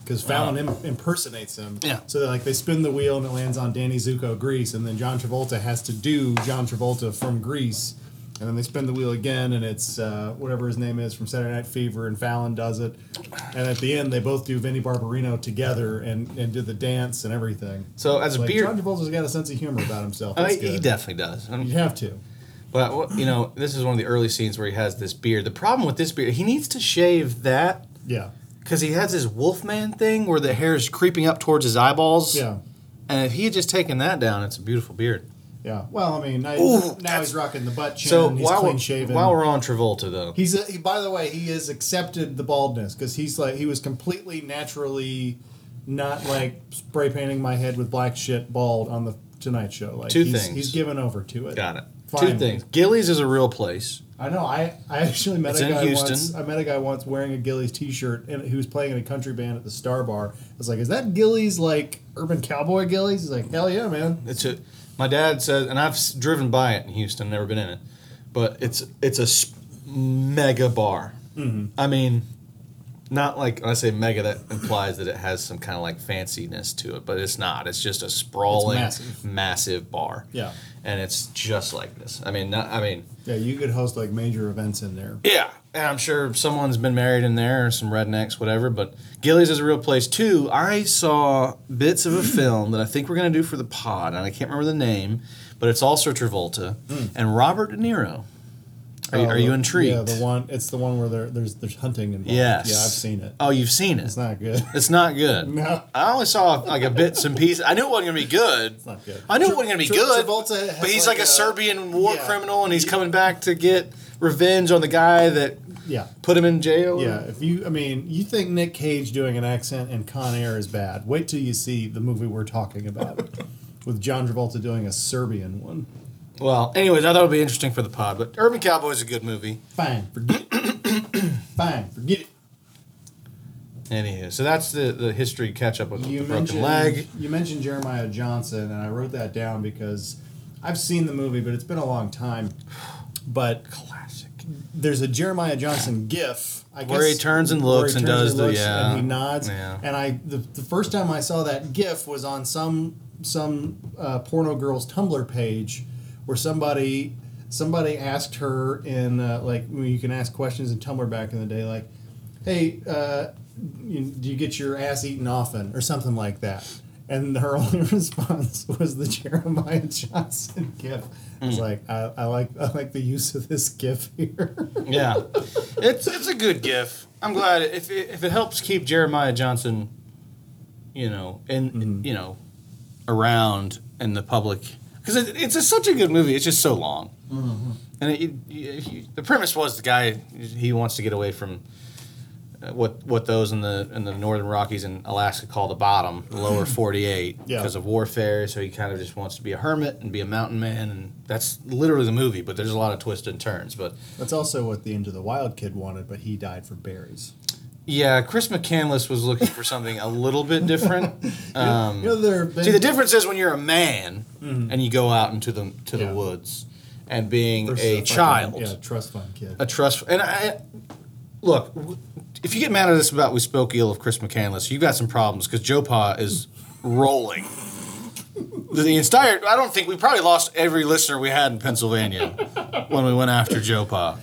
because Fallon im- impersonates him. Yeah. So they like they spin the wheel and it lands on Danny Zuko Grease, and then John Travolta has to do John Travolta from Grease, and then they spin the wheel again, and it's uh, whatever his name is from Saturday Night Fever, and Fallon does it, and at the end they both do Vinnie Barbarino together and and do the dance and everything. So as a Like, beard, John Travolta's got a sense of humor about himself. I That's mean, he definitely does. I mean, You have to. But you know, this is one of the early scenes where he has this beard. The problem with this beard, he needs to shave that Yeah. because he has this Wolfman thing where the hair is creeping up towards his eyeballs. Yeah. And if he had just taken that down, it's a beautiful beard. Yeah. Well, I mean, now, Ooh, now he's rocking the butt chin. So he's while clean we're, shaven. while we're on Travolta, though, he's a, he, by the way, he has accepted the baldness because he's like he was completely naturally not like spray painting my head with black shit bald on the Tonight Show. Like Two he's, things. He's given over to it. got it. Finally. Two things. Gilley's is a real place. I know. I, I actually met It's a in guy Houston. once. I met a guy once wearing a Gilley's T-shirt and he was playing in a country band at the Star Bar. I was like, "Is that Gilley's like urban cowboy Gilley's?" He's like, "Hell yeah, man!" It's a. My dad says, and I've driven by it in Houston, never been in it, but it's it's a s- mega bar. Mm-hmm. I mean, not like when I say mega, that implies that it has some kind of like fanciness to it, but it's not. It's just a sprawling, massive. massive bar. Yeah. and it's just like this. I mean, not, I mean, Yeah, you could host like major events in there. yeah, and I'm sure someone's been married in there or some rednecks, whatever. But Gilley's is a real place too. I saw bits of a film that I think we're gonna do for the pod, and I can't remember the name, but it's also Travolta hmm. and Robert De Niro. Are, you, Oh, are you oh, intrigued? Yeah, the one. It's the one where there, there's there's hunting involved. Yes. Yeah, I've seen it. Oh, you've seen it. It's not good. It's not good. No. I only saw like a bits and pieces. I knew it wasn't gonna be good. It's not good. I knew it wasn't gonna be Tra- good. Travolta but he's like like, a, a- Serbian war yeah. criminal, and he's coming back to get revenge on the guy that Yeah. put him in jail. Yeah, if you, I mean, you think Nick Cage doing an accent in Con Air is bad. Wait till you see the movie we're talking about with John Travolta doing a Serbian one. Well, anyways, I thought it would be interesting for the pod. But Urban Cowboy is a good movie. Fine, forget it. Fine, forget it. Anywho, so that's the the history catch up with You the broken leg. you mentioned Jeremiah Johnson, and I wrote that down because I've seen the movie, but it's been a long time. But Classic. There's a Jeremiah Johnson GIF. I guess, Where he turns and looks he and turns does the- looks yeah. and he nods. Yeah. And I the, the first time I saw that GIF was on some some uh, porno girl's Tumblr page where somebody somebody asked her in uh, like you can ask questions in Tumblr back in the day like, hey, uh, you, do you get your ass eaten often or something like that. And her only response was the Jeremiah Johnson GIF. I was like, I, I like I like the use of this GIF here. Yeah, it's it's a good gif. I'm glad if it, if it helps keep Jeremiah Johnson, you know, in Mm-hmm. you know, around in the public because it, it's a, such a good movie. It's just so long, Mm-hmm. and it, the premise was the guy he wants to get away from. What what those in the in the northern Rockies and Alaska call the bottom, the lower forty eight, Yeah. because of warfare. So he kind of just wants to be a hermit and be a mountain man, and that's literally the movie. But there's a lot of twists and turns. But That's also what the Into the Wild kid wanted, but he died for berries. Yeah, Chris McCandless was looking for something a little bit different. Um, you know, there been see, the difference is when you're a man and you go out into the to Yeah. the woods, and being versus a fucking- child, yeah, trust fund kid. a trust. And I look, if you get mad at us about we spoke ill of Chris McCandless, you've got some problems because Joe Pa is rolling. The entire, I don't think we probably lost every listener we had in Pennsylvania when we went after Joe Pa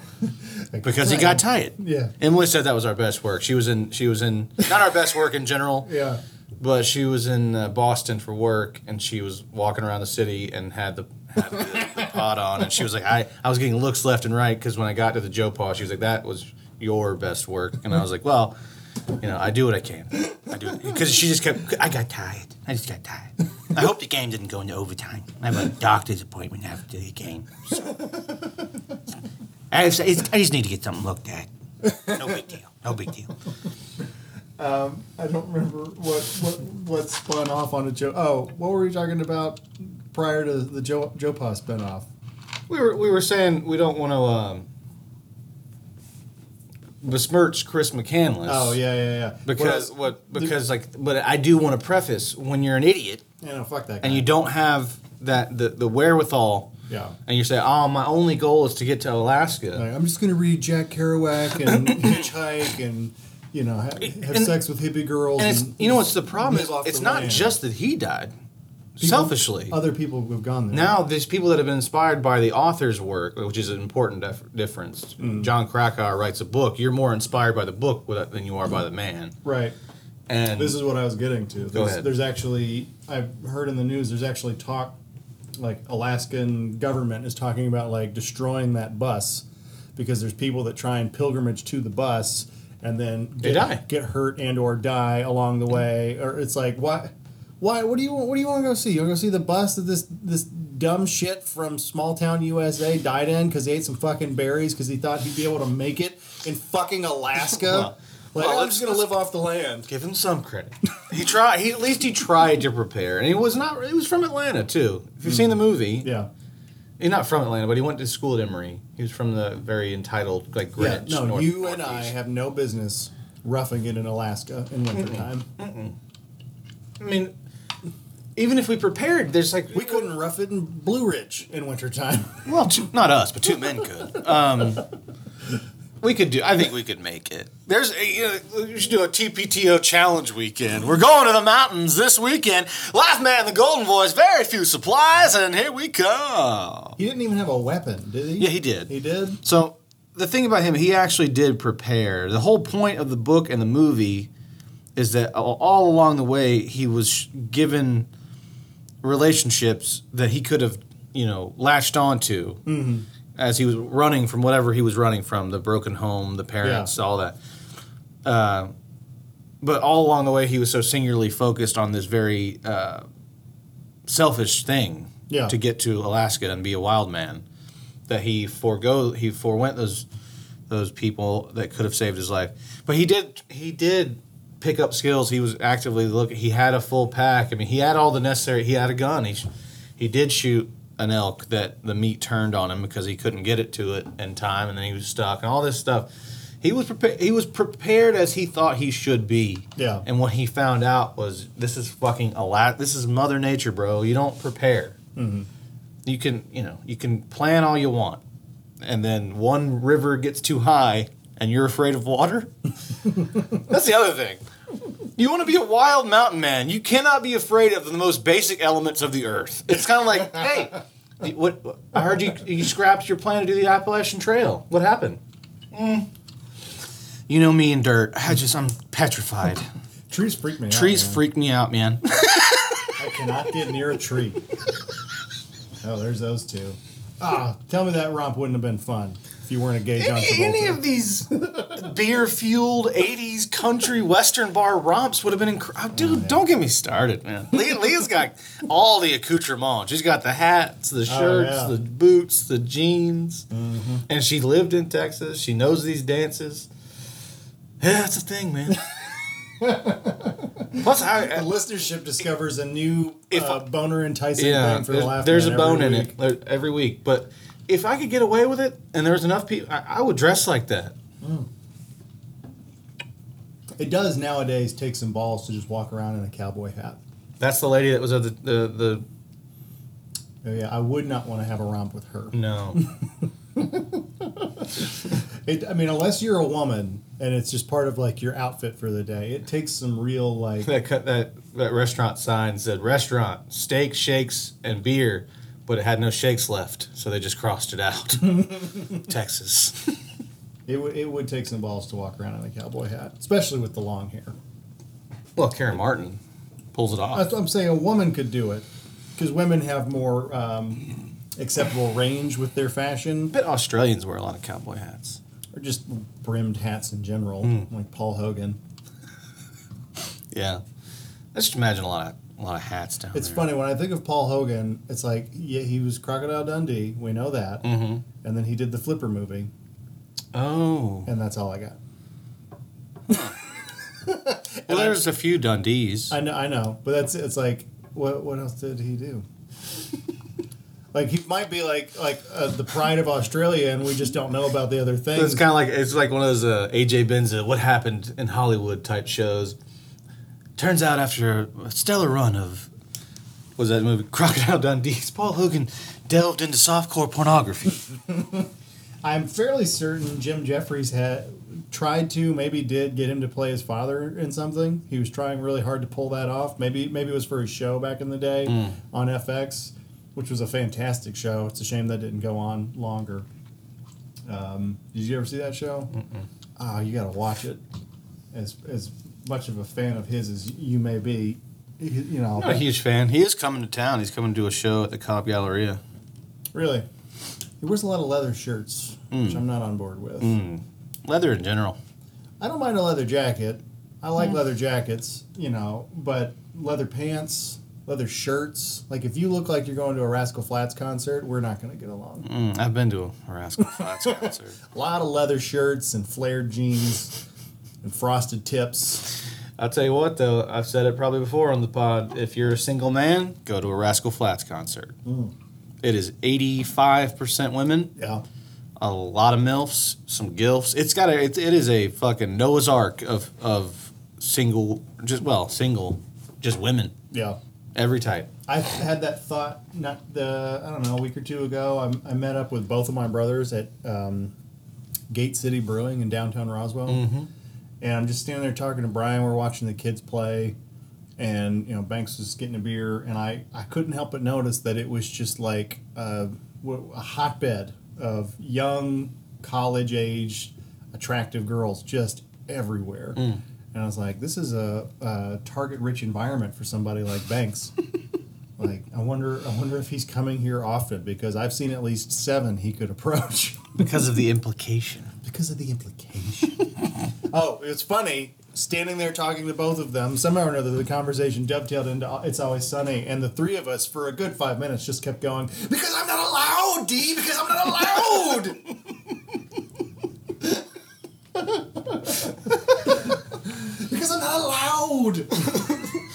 because he got tired. Yeah. Emily said that was our best work. She was in. She was in. Not our best work in general. Yeah. But she was in uh, Boston for work, and she was walking around the city and had the, had the, the pod on, and she was like, I, I was getting looks left and right because when I got to the Joe Pa, she was like, that was your best work, and I was like, well, you know, I do what I can. I do because she just kept. I got tired. I just got tired. I hope the game didn't go into overtime. I have a doctor's appointment after the game. So. I, just, I just need to get something looked at. No big deal. No big deal. I don't remember what what what spun off on a Joe. Oh, what were we talking about prior to the Joe Joe Pa spinoff? We were we were saying we don't want to um, besmirch Chris McCandless. Oh yeah, yeah, yeah. Because what? Because like, but I do want to preface when you're an idiot yeah, no, fuck that. Guy. and you don't have that the the wherewithal, Yeah. and you say, "Oh, my only goal is to get to Alaska." Like, I'm just gonna read Jack Kerouac and hitchhike and you know ha- have And- sex with hippie girls. and it's you know what's the problem is it's not land. just that he died. People- Selfishly, Other people who have gone there. Now, there's people that have been inspired by the author's work, which is an important dif- difference. Mm. Jon Krakauer writes a book. You're more inspired by the book than you are by the man. right. And This is what I was getting to. There's, ahead. there's actually I've heard in the news. There's actually talk, like Alaskan government is talking about like destroying that bus, because there's people that try and pilgrimage to the bus and then They get, die. get hurt and or die along the way. Or it's like why, why? What do you want? what do you want to go see? You want to go see the bus that this this dumb shit from small town USA died in because he ate some fucking berries because he thought he'd be able to make it in fucking Alaska. Well, like well, I'm just gonna live off the land. give him some credit. he tried. He at least he tried to prepare, and he was not. He was from Atlanta too. If you've seen the hmm. movie, Yeah. he's not from Atlanta, but he went to school at Emory. He was from the very entitled like Yeah, no, north- you and I have no business roughing it in Alaska in wintertime. I mean, even if we prepared, there's like We couldn't rough it in Blue Ridge in wintertime. Well, two, not us, but two men could. Um, We could do. I think we could make it. There's. A, you know, we should do a TPTO challenge weekend. We're going to the mountains this weekend. Life man, the Golden Voice. Very few supplies, and here we come. He didn't even have a weapon, did he? Yeah, he did. He did. So the thing about him, he actually did prepare. The whole point of the book and the movie is that all- all along the way he was given relationships that he could have, you know, latched onto as he was running from whatever he was running from, the broken home, the parents, all that. Uh, but all along the way, he was so singularly focused on this very uh, selfish thing Yeah. to get to Alaska and be a wild man that he forego he forewent those those people that could have saved his life. But he did he did pick up skills. He was actively looking. He had a full pack. I mean, he had all the necessary. He had a gun. He sh- he did shoot an elk that the meat turned on him because he couldn't get it to it in time, and then he was stuck and all this stuff. He was prepared. He was prepared as he thought he should be. Yeah. And what he found out was this is fucking a lot. This is Mother Nature, bro. You don't prepare mm-hmm. you can you know you can plan all you want and then one river gets too high and you're afraid of water that's the other thing you want to be a wild mountain man you cannot be afraid of the most basic elements of the earth it's kind of like hey what i heard you you scrapped your plan to do the appalachian trail what happened "Mm, you know me and dirt i just i'm petrified Trees freak me out. trees man. freak me out man I cannot get near a tree. Oh, there's those two. Ah, tell me that romp wouldn't have been fun if you weren't a gay John Any, any of these beer fueled 80s country western bar romps would have been incredible. Dude, don't get me started, man. Leah, Leah's got all the accoutrements. She's got the hats, the shirts, yeah. the boots, the jeans. And she lived in Texas. She knows these dances. Yeah, that's a thing, man. Plus, I, the listenership discovers a new If uh, I- boner enticing yeah, thing for the there's, laugh. there's a bone every in it uh, every week. But if I could get away with it, and there's enough people, I, I would dress like that. Hmm. It does nowadays take some balls to just walk around in a cowboy hat. That's the lady that was at the the, the Oh, yeah, I would not want to have a romp with her. no. It, I mean, unless you're a woman and it's just part of like your outfit for the day, it takes some real like. that cut that that restaurant sign said restaurant steak shakes and beer but it had no shakes left so they just crossed it out texas It would it would take some balls to walk around in a cowboy hat, especially with the long hair. well karen martin pulls it off That's what I'm saying. A woman could do it because women have more um, acceptable range with their fashion, But australians wear a lot of cowboy hats or just brimmed hats in general, Hmm. like Paul Hogan. yeah i just imagine a lot of a lot of hats down It's there funny when I think of Paul Hogan. It's like yeah, he was Crocodile Dundee. We know that, mm-hmm. and then he did the Flipper movie, oh and that's all I got. well there's a few dundees I know, I know, but that's it's like what what else did he do? like he might be like like uh, the pride of Australia, and we just don't know about the other things. it's kind of like it's like one of those uh, AJ Benza "What Happened in Hollywood" type shows. Turns out after a stellar run of was that movie Crocodile Dundee, Paul Hogan delved into softcore pornography. I'm fairly certain Jim Jefferies had tried to, maybe did get him to play his father in something. He was trying really hard to pull that off. Maybe maybe it was for his show back in the day on FX, which was a fantastic show. It's a shame that didn't go on longer. Um, did you ever see that show? Ah, you got to watch it. As as much of a fan of his as you may be, you know. I'm a huge fan. He is coming to town. He's coming to do a show at the Cobb Galleria. really, he wears a lot of leather shirts, which I'm not on board with. Mm. Leather in general. I don't mind a leather jacket. I like leather jackets, you know, but leather pants, leather shirts. Like if you look like you're going to a Rascal Flatts concert, we're not going to get along. Mm, I've been to a Rascal Flatts concert. A lot of leather shirts and flared jeans and frosted tips. I'll tell you what, though, I've said it probably before on the pod. If you're a single man, go to a Rascal Flatts concert. It is 85% women, Yeah. a lot of MILFs, some GILFs. It's got a, it, it is a fucking Noah's Ark of, of single, just, well, single, just women, Yeah. every type. I had that thought not the I don't know a week or two ago. I, I met up with both of my brothers at um, Gate City Brewing in downtown Roswell. And I'm just standing there talking to Brian. We're watching the kids play, and you know Banks was getting a beer, and I I couldn't help but notice that it was just like a, a hotbed of young college age attractive girls just everywhere. Mm. And I was like, this is a, a target rich environment for somebody like Banks. like I wonder I wonder if he's coming here often because I've seen at least seven he could approach Because of the implication. because of the implication. oh, it's funny standing there talking to both of them. Somehow or another, the conversation dovetailed into "It's Always Sunny," and the three of us for a good five minutes just kept going because I'm not allowed, D. Because I'm not allowed. because I'm not allowed.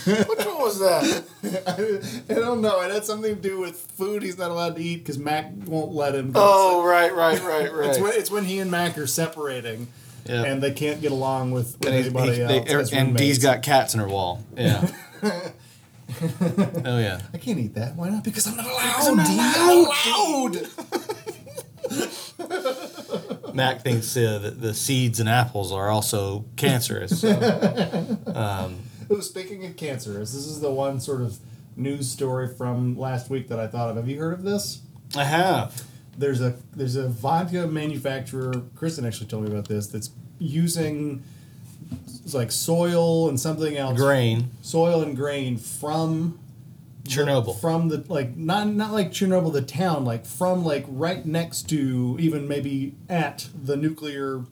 Which one was that? I, I don't know. It had something to do with food he's not allowed to eat because Mac won't let him. go. Oh, right, right, right, It's when, right. it's when he and Mac are separating, Yeah. and they can't get along with, with he's- anybody he- else. they- as and roommates. Dee's got cats in her wall. Yeah. oh yeah. I can't eat that. Why not? Because I'm not allowed. I'm not Dee. allowed, I'm not allowed. Mac thinks uh, that the seeds and apples are also cancerous. so- Oh, speaking of cancerous, this is the one sort of news story from last week that I thought of. Have you heard of this? I have. There's a there's a vodka manufacturer. Kristen actually told me about this. That's using like soil and something else. Grain. soil and grain from Chernobyl. from the like not not like Chernobyl the town like from like right next to even maybe at the nuclear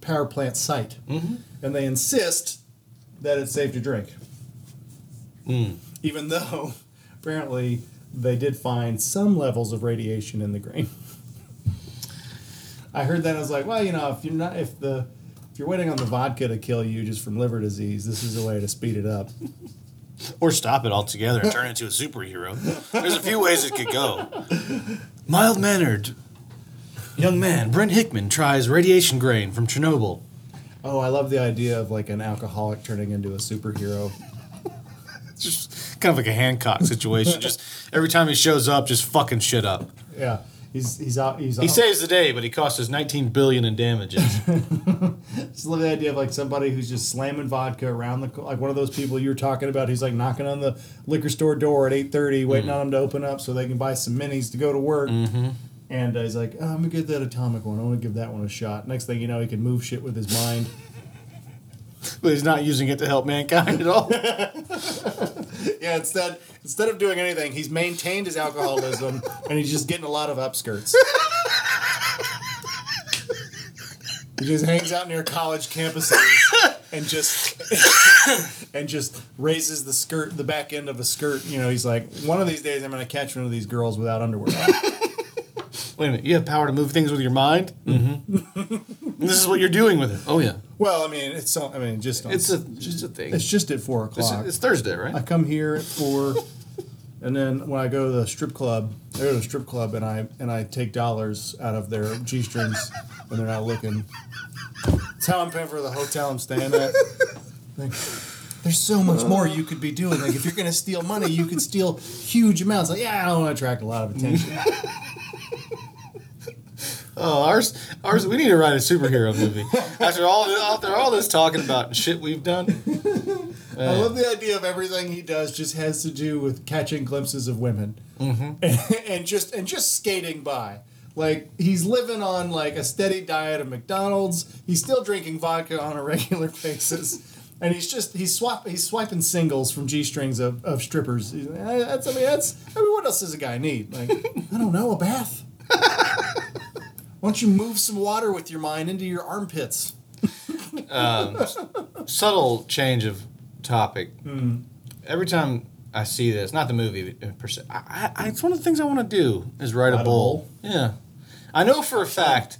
power plant site Mm-hmm. and they insist that it's safe to drink Mm. even though apparently they did find some levels of radiation in the grain I heard that I was like well you know if you're not if the if you're waiting on the vodka to kill you just from liver disease this is a way to speed it up Or stop it altogether and turn into a superhero. There's a few ways it could go. Mild mannered young man, Brent Hickman, tries radiation grain from Chernobyl. Oh, I love the idea of like an alcoholic turning into a superhero. Just kind of like a Hancock situation. just every time he shows up, just fucking shit up. Yeah, he's he's out. He's He saves the day, but he costs us 19 billion in damages. Just love the idea of like somebody who's just slamming vodka around the like one of those people you were talking about. He's like knocking on the liquor store door at eight thirty, waiting on them to open up so they can buy some minis to go to work. And uh, he's like, oh, "I'm gonna get that atomic one. I want to give that one a shot." Next thing you know, he can move shit with his mind. but he's not using it to help mankind at all. yeah, instead instead of doing anything, he's maintained his alcoholism and he's just getting a lot of upskirts. he just hangs out near college campuses and just and just raises the skirt, the back end of a skirt. You know, he's like, one of these days I'm going to catch one of these girls without underwear. Wait a minute, you have power to move things with your mind? Mm-hmm. this is what you're doing with it. Oh, yeah. Well, I mean, it's so, I mean, just on, It's a, just a thing. it's just at four o'clock. it's Thursday, right? I come here at four, and then when I go to the strip club, I go to the strip club and I and I take dollars out of their g strings when they're not looking. That's how I'm paying for the hotel I'm staying at. Like, there's so much more you could be doing. Like if you're gonna steal money, you could steal huge amounts. Like yeah, I don't want to attract a lot of attention. Oh, ours, ours. We need to write a superhero movie. After all, after all this talking about shit we've done, I love the idea of everything he does just has to do with catching glimpses of women, and, and just and just skating by. Like he's living on like a steady diet of McDonald's. He's still drinking vodka on a regular basis, and he's just he's swap he's swiping singles from g strings of, of strippers. He's like, "Eh, That's I mean that's I mean what else does a guy need? Like I don't know a bath. Why don't you move some water with your mind into your armpits? subtle change of topic. Hmm. Every time I see this, not the movie per se, I, I, it's one of the things I want to do is write a bowl. Yeah, I know for a fact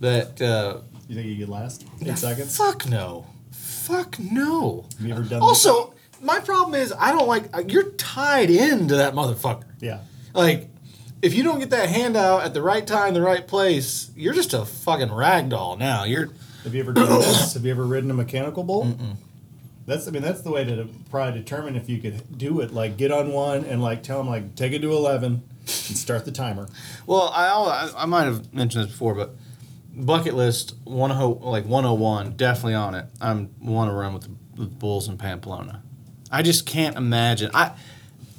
that. Uh, You think you could last eight seconds? Fuck no. Fuck no. Have you ever done Also, my problem is I don't like uh, you're tied into that motherfucker. Yeah. Like, if you don't get that handout at the right time, the right place, you're just a fucking ragdoll now. You're Have you ever done this? Have you ever ridden a mechanical bull? That's I mean that's the way to probably determine if you could do it. Like get on one and like tell them like take it to eleven and start the timer. well. I I, I might have mentioned this before, but bucket list one ho- like 101 definitely on it. I'm want to run with the, with Bulls in Pamplona. I just can't imagine. I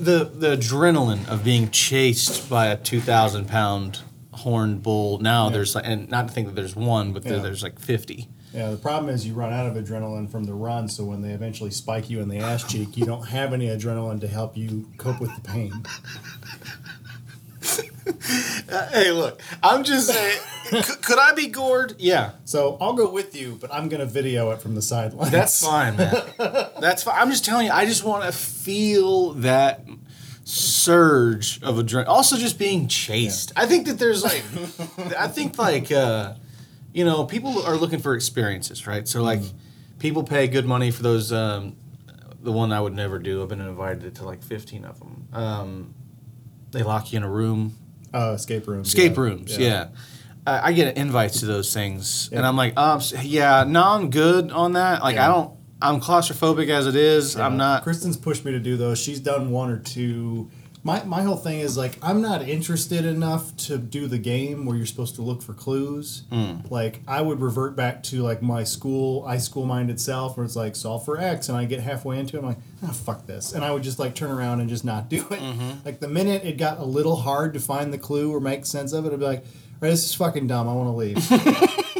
the the adrenaline of being chased by a 2,000 pound horned bull. Now Yeah. there's like, and not to think that there's one, but Yeah. there's like 50. Yeah, the problem is you run out of adrenaline from the run, so when they eventually spike you in the ass cheek, you don't have any adrenaline to help you cope with the pain. hey, look, I'm just saying. could, could I be gored? Yeah, So I'll go with you, but I'm gonna video it from the sidelines. That's fine, man. That's fine. I'm just telling you. I just want to feel that surge of adrenaline. Also, just being chased. I think that there's like, I think like, uh, you know, people are looking for experiences, right? So like, people pay good money for those. Um, the one I would never do. I've been invited to like 15 of them. Um, they lock you in a room uh, escape rooms. escape yeah. rooms. Yeah. I I get invites to those things, and I'm like, um, yeah, no, I'm good on that. Like, I don't. I'm claustrophobic as it is. I'm not. Kristen's pushed me to do those. She's done one or two. My my whole thing is like I'm not interested enough to do the game where you're supposed to look for clues. Hmm. Like I would revert back to like my school, I school minded self, where it's like solve for X, and I get halfway into it, I'm like, oh fuck this, and I would just like turn around and just not do it. Mm-hmm. Like the minute it got a little hard to find the clue or make sense of it, I'd be like, all right, this is fucking dumb. I want to leave.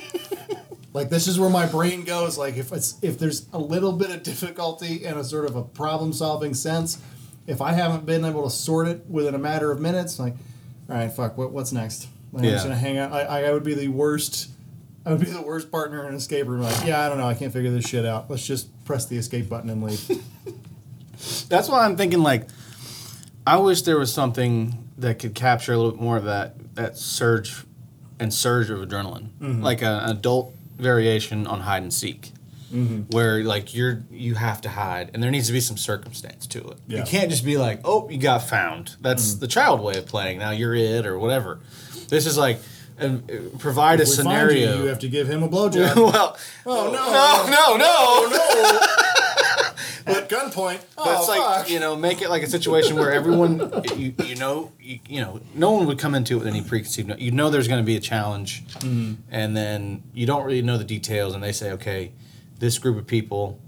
Like this is where my brain goes. Like if it's if there's a little bit of difficulty and a sort of a problem solving sense, if I haven't been able to sort it within a matter of minutes, like, all right, fuck, what, what's next? Like, I'm just gonna hang out. I, I would be the worst. I would be the worst partner in an escape room. Like, yeah, I don't know, I can't figure this shit out. Let's just press the escape button and leave. That's why I'm thinking. Like, I wish there was something that could capture a little bit more of that that surge and surge of adrenaline, Mm-hmm. like a, an adult variation on hide and seek. Mm-hmm. Where like you're you have to hide, and there needs to be some circumstance to it. You can't just be like, "Oh, you got found." That's the child way of playing. Now you're it or whatever. This is like uh, provide a If find scenario. you, you have to give him a blowjob. well, oh no, no, no. no! At gunpoint. But Oh, it's like fuck. you know, make it like a situation where everyone, you, you know, you, you know, no one would come into it with any preconceived. no- You know, there's going to be a challenge, and then you don't really know the details, and they say, okay, this group of people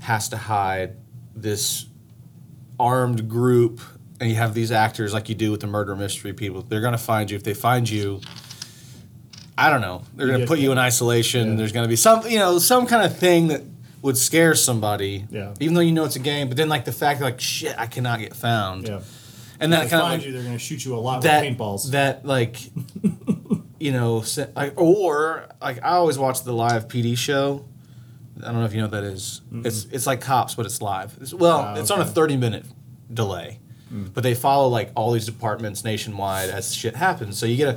has to hide this armed group, and you have these actors like you do with the murder mystery people. They're going to find you. If they find you, I don't know. They're going to put you in isolation. Yeah. There's going to be some, you know, some kind of thing that would scare somebody. Yeah. Even though you know it's a game, but then like the fact like shit, I cannot get found. yeah. And If that they kind of find like, you, they're gonna shoot you a lot that with paintballs. that like you know like or like I always watch the live PD show. I don't know if you know what that is. It's it's like cops, but it's live. It's, well, Ah, it's on a thirty minute delay, but they follow like all these departments nationwide as shit happens. So you get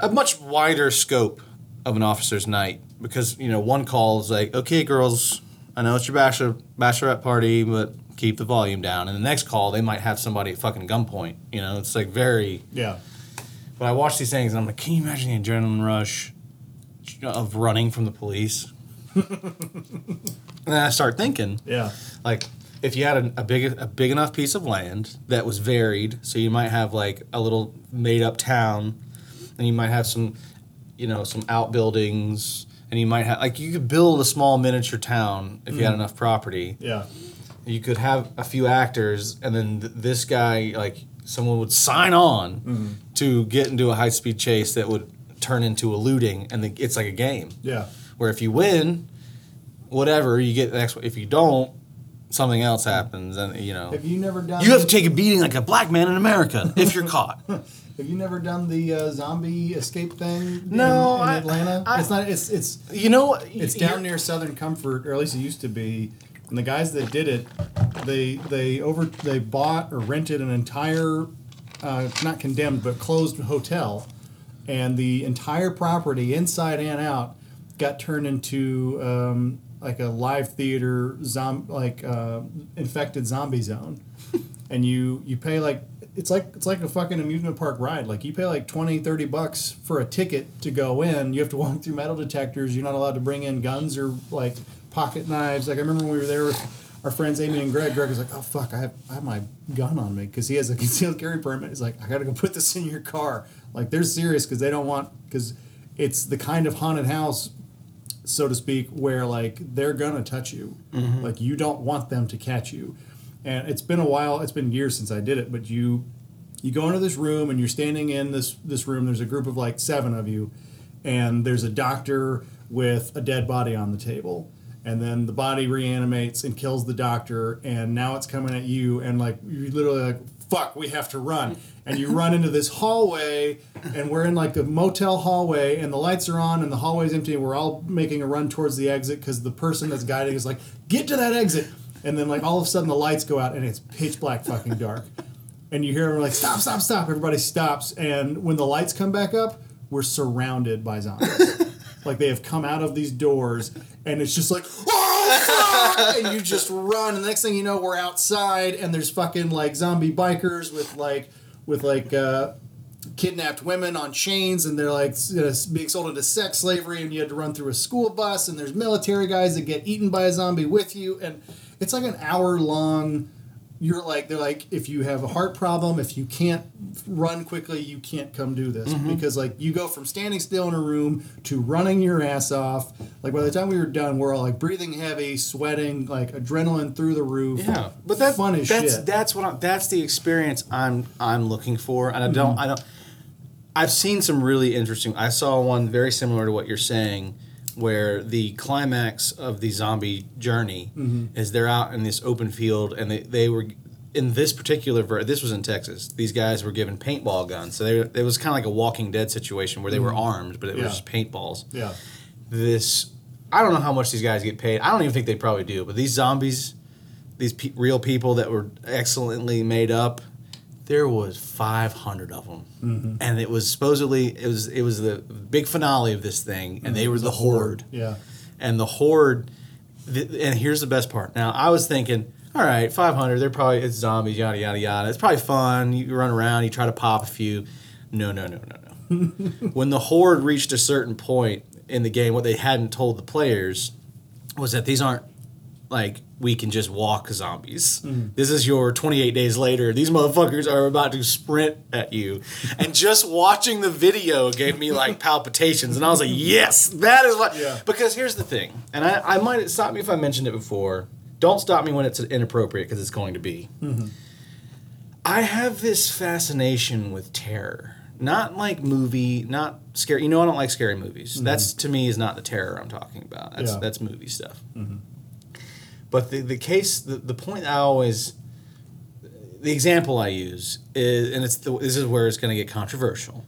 a a much wider scope of an officer's night because you know one call is like, okay, girls, I know it's your bachelor bachelorette party, but keep the volume down. And the next call, they might have somebody at fucking gunpoint. You know, it's like very. yeah. But I watch these things and I'm like, can you imagine the adrenaline rush of running from the police? and then I start thinking, Yeah. like, if you had a, a big a big enough piece of land that was varied, so you might have like a little made up town, and you might have some, you know, some outbuildings, and you might have like you could build a small miniature town if you had mm. enough property Yeah. you could have a few actors and then th- this guy like someone would sign on mm-hmm. to get into a high speed chase that would turn into a looting and then it's like a game Yeah. Where if you win whatever you get the next if you don't something else happens and you know Have you never done? you have to take a beating like a black man in america if you're caught Have you never done the uh, zombie escape thing? No, in, in I- Atlanta. I- it's not. It's it's you know it's down near Southern Comfort, or at least it used to be. And the guys that did it, they they over they bought or rented an entire, uh, not condemned but closed hotel, and the entire property inside and out got turned into um, like a live theater zom like uh, infected zombie zone, and you you pay like it's like it's like a fucking amusement park ride. Like you pay like 20, 30 bucks for a ticket to go in. You have to walk through metal detectors. You're not allowed to bring in guns or like pocket knives. Like I remember when we were there with our friends Amy and Greg. Greg was like, "Oh fuck, I have I have my gun on me because he has a concealed carry permit." He's like, "I got to go put this in your car." Like they're serious because they don't want because it's the kind of haunted house so to speak where like they're gonna touch you. Mm-hmm. Like you don't want them to catch you. And it's been a while it's been years since i did it but you you go into this room and you're standing in this this room. There's a group of like seven of you and there's a doctor with a dead body on the table. And then the body reanimates and kills the doctor and now it's coming at you and like you literally like fuck we have to run. And you run into this hallway and we're in like a motel hallway and the lights are on and the hallway's empty and we're all making a run towards the exit because the person that's guiding is like get to that exit! And then like all of a sudden the lights go out and it's pitch black fucking dark. And you hear them like stop stop stop! Everybody stops and when the lights come back up we're surrounded by zombies. Like they have come out of these doors and it's just like oh and you just run and the next thing you know we're outside and there's fucking like zombie bikers with like with like uh kidnapped women on chains and they're like you know, being sold into sex slavery and you had to run through a school bus and there's military guys that get eaten by a zombie with you and it's like an hour long you're like they're like if you have a heart problem if you can't run quickly you can't come do this. Mm-hmm. Because like you go from standing still in a room to running your ass off. Like by the time we were done we're all like breathing heavy sweating like adrenaline through the roof. Yeah, but that's fun as that's shit. that's what I'm, that's the experience I'm I'm looking for, and I don't mm-hmm. I don't. I've seen some really interesting. I saw one very similar to what you're saying, where the climax of the zombie journey mm-hmm. is they're out in this open field, and they they were in this particular ver- this was in Texas. These guys were given paintball guns, so they, it was kind of like a Walking Dead situation where they were mm-hmm. armed, but it Yeah. was just paintballs yeah this I don't know how much these guys get paid. I don't even think they probably do. But these zombies, these pe- real people that were excellently made up, there was 500 of them, and it was supposedly it was it was the big finale of this thing, and they were the horde. yeah And the horde, th- and here's the best part. Now I was thinking, all right, 500, they're probably it's zombies, yada yada yada. It's probably fun. You run around, you try to pop a few. No, no, no, no, no. when the horde reached a certain point in the game, what they hadn't told the players was that these aren't like we can just walk zombies. Mm. This is your 28 days later. These motherfuckers are about to sprint at you. And just watching the video gave me like palpitations. And I was like, yes, that is what. Yeah. Because here's the thing, and I, I might stop me if I mentioned it before. Don't stop me when it's inappropriate because it's going to be. Mm-hmm. I have this fascination with terror. Not like movie, not scary. You know, I don't like scary movies. Mm-hmm. That's to me is not the terror I'm talking about. That's Yeah. that's movie stuff. Mm-hmm. But the, the case, the, the point I always, the example I use is, and it's the, this is where it's going to get controversial.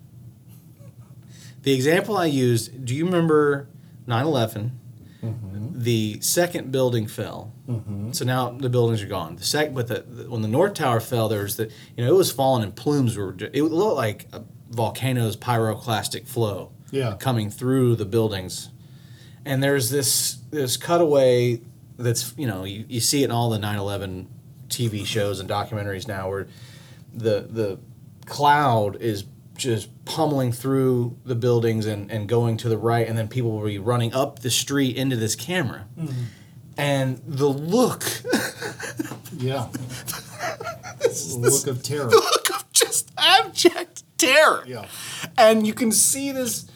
The example I used, do you remember 9 11? Mm-hmm. The second building fell. Mm-hmm. So now the buildings are gone. The sec, but the, the- when the North Tower fell, there was the, you know, it was falling and plumes. Were it looked like a volcano's pyroclastic flow Yeah. coming through the buildings and there's this this cutaway that's you know you, you see it in all the 9-11 tv shows and documentaries now where the the cloud is just pummeling through the buildings and, and going to the right and then people will be running up the street into this camera. Mm-hmm. And the look. Yeah. The look of terror. the look of just abject terror. Yeah. And you can see this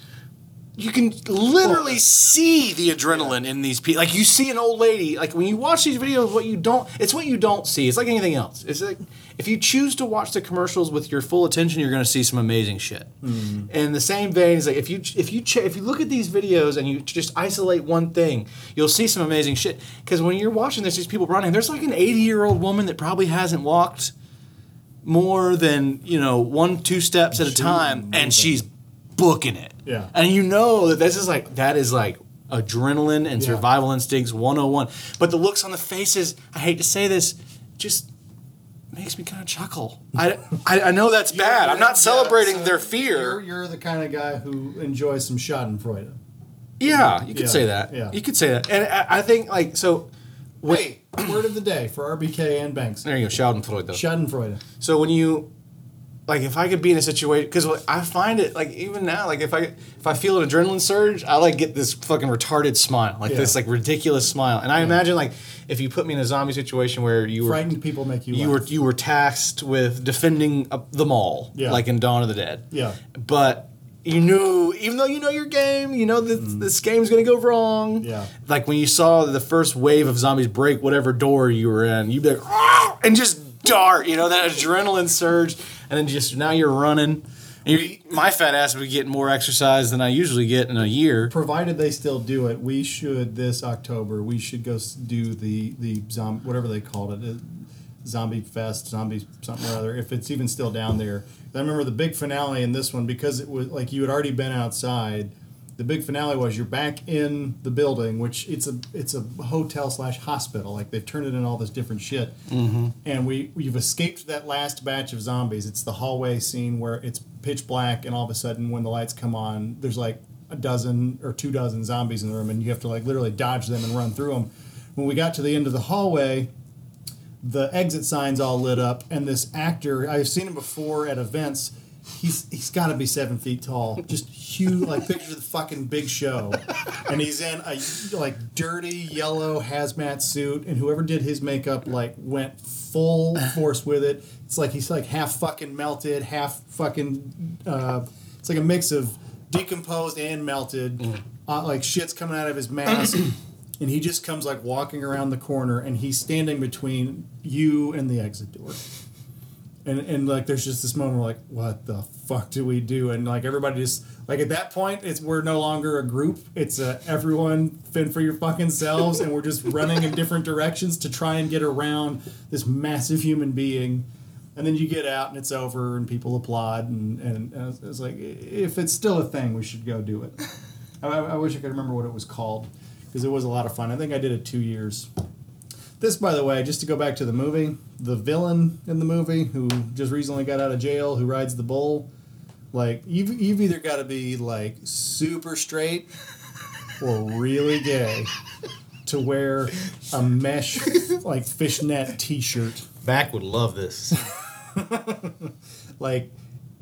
you can literally see the adrenaline in these people like you see an old lady like when you watch these videos what you don't it's what you don't see. It's like anything else. It's like if you choose to watch the commercials with your full attention you're going to see some amazing shit. In the same vein is like if you if you if you look at these videos and you just isolate one thing you'll see some amazing shit. Because when you're watching this these people running there's like an 80 year old woman that probably hasn't walked more than you know one two steps at a time and she's booking it Yeah. and you know that this is like that is like adrenaline and Yeah. survival instincts 101 but the looks on the faces i hate to say this just makes me kind of chuckle i, I, I know that's bad i'm not celebrating so their You're, fear you're the kind of guy who enjoys some Schadenfreude. yeah you could Yeah, say that yeah. you could say that and i, I think like so Wait, word of the day for RBK and Banks. there you go schadenfreude Schadenfreude. So when you like if I could be in a situation because I find it like even now like if I if I feel an adrenaline surge I like get this fucking retarded smile like this like ridiculous smile and I imagine like if you put me in a zombie situation where you were Frightened people make you. you laugh. were you were tasked with defending uh, the mall Yeah. like in Dawn of the Dead Yeah. but You knew, even though you know your game, you know that this game's gonna go wrong. Yeah. Like when you saw the first wave of zombies break whatever door you were in, you'd be like, and just dart. You know that adrenaline surge, and then just now you're running. You're, my fat ass would be getting more exercise than I usually get in a year. Provided they still do it, we should this October. We should go do the the zombie whatever they called it, uh, zombie fest, zombie something or other. If it's even still down there, I remember the big finale in this one because it was like you had already been outside. The big finale was you're back in the building, which it's a it's a hotel slash hospital. Like they've turned it in all this different shit, mm-hmm. and we we've escaped that last batch of zombies. It's the hallway scene where it's pitch black, and all of a sudden when the lights come on, there's like a dozen or two dozen zombies in the room, and you have to like literally dodge them and run through them. When we got to the end of the hallway, the exit signs all lit up, and this actor I've seen him before at events. He's he's got to be seven feet tall, just huge, like picture the fucking Big Show, and he's in a like dirty yellow hazmat suit, and whoever did his makeup like went full force with it. It's like he's like half fucking melted, half fucking. Uh, it's like a mix of decomposed and melted. Uh, like shit's coming out of his mask. and he just comes like walking around the corner and he's standing between you and the exit door and and like there's just this moment like what the fuck do we do? And like everybody just like at that point it's we're no longer a group. It's a everyone fend for your fucking selves. And we're just running in different directions to try and get around this massive human being. And then you get out and it's over and people applaud. And and, and it's, it's like if it's still a thing we should go do it. I, I wish I could remember what it was called because it was a lot of fun. I think I did it two years this, by the way, just to go back to the movie, the villain in the movie who just recently got out of jail, who rides the bull, like you've you've either got to be like super straight or really gay to wear a mesh like fishnet T-shirt. Mac would love this. Like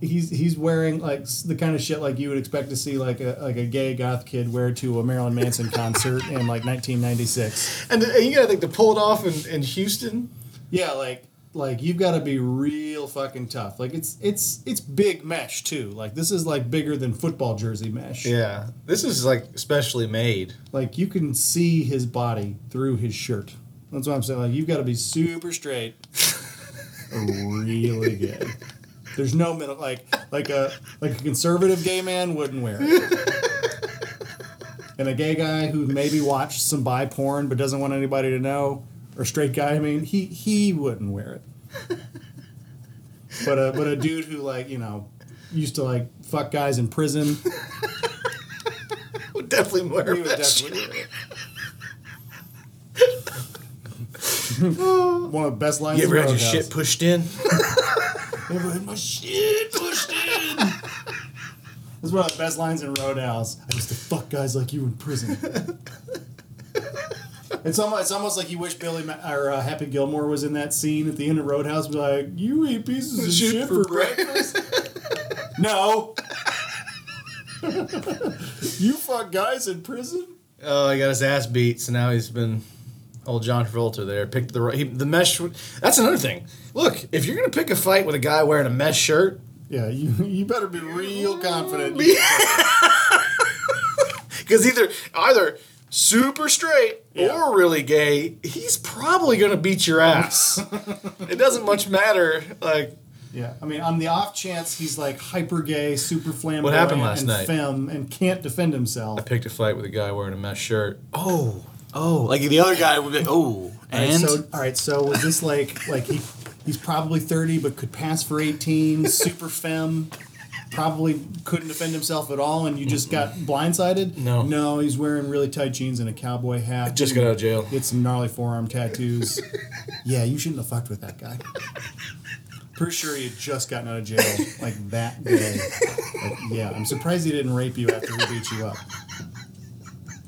he's he's wearing like the kind of shit like you would expect to see like a like a gay goth kid wear to a Marilyn Manson concert in like 1996. and, and you gotta think to pull it off in, in Houston. Yeah, like like you've got to be real fucking tough. Like it's it's it's big mesh too. Like this is like bigger than football jersey mesh. Yeah, this is like specially made. Like you can see his body through his shirt. That's what I'm saying. Like you've got to be super straight, really gay. There's no middle. Like like a like a conservative gay man wouldn't wear it. And a gay guy who maybe watched some bi porn but doesn't want anybody to know, or straight guy, I mean, he he wouldn't wear it. But a but a dude who like you know used to like fuck guys in prison, Would definitely wear he would that definitely shit. wear it. One of the best lines. You ever had your shit pushed in? Never had my shit pushed in. That's one of the best lines in Roadhouse. I used to fuck guys like you in prison. It's almost, it's almost like you wish Billy Ma- or uh, Happy Gilmore was in that scene at the end of Roadhouse. Be like, you eat pieces of Shit for breakfast? no. you fuck guys in prison? Oh, he got his ass beat, so now he's been old John Travolta there. Picked the. He, the mesh. That's another thing. Look, if you're gonna pick a fight with a guy wearing a mesh shirt, Yeah, you you better be real confident. because either either super straight Yeah. or really gay, he's probably gonna beat your ass. it doesn't much matter. Like Yeah, I mean, on the off chance he's like hyper gay, super flamboyant, happened last and night? femme, and can't defend himself. I picked a fight with a guy wearing a mesh shirt. Oh, oh, like the other guy would be like, oh, All right, and so all right, so was this like like he he's probably thirty but could pass for eighteen, super femme, probably couldn't defend himself at all, and you just got blindsided? No. no, he's wearing really tight jeans and a cowboy hat. Just got out of jail. Get some gnarly forearm tattoos. yeah, you shouldn't have fucked with that guy. Pretty sure he had just gotten out of jail like that day. Like, yeah, I'm surprised he didn't rape you after he beat you up.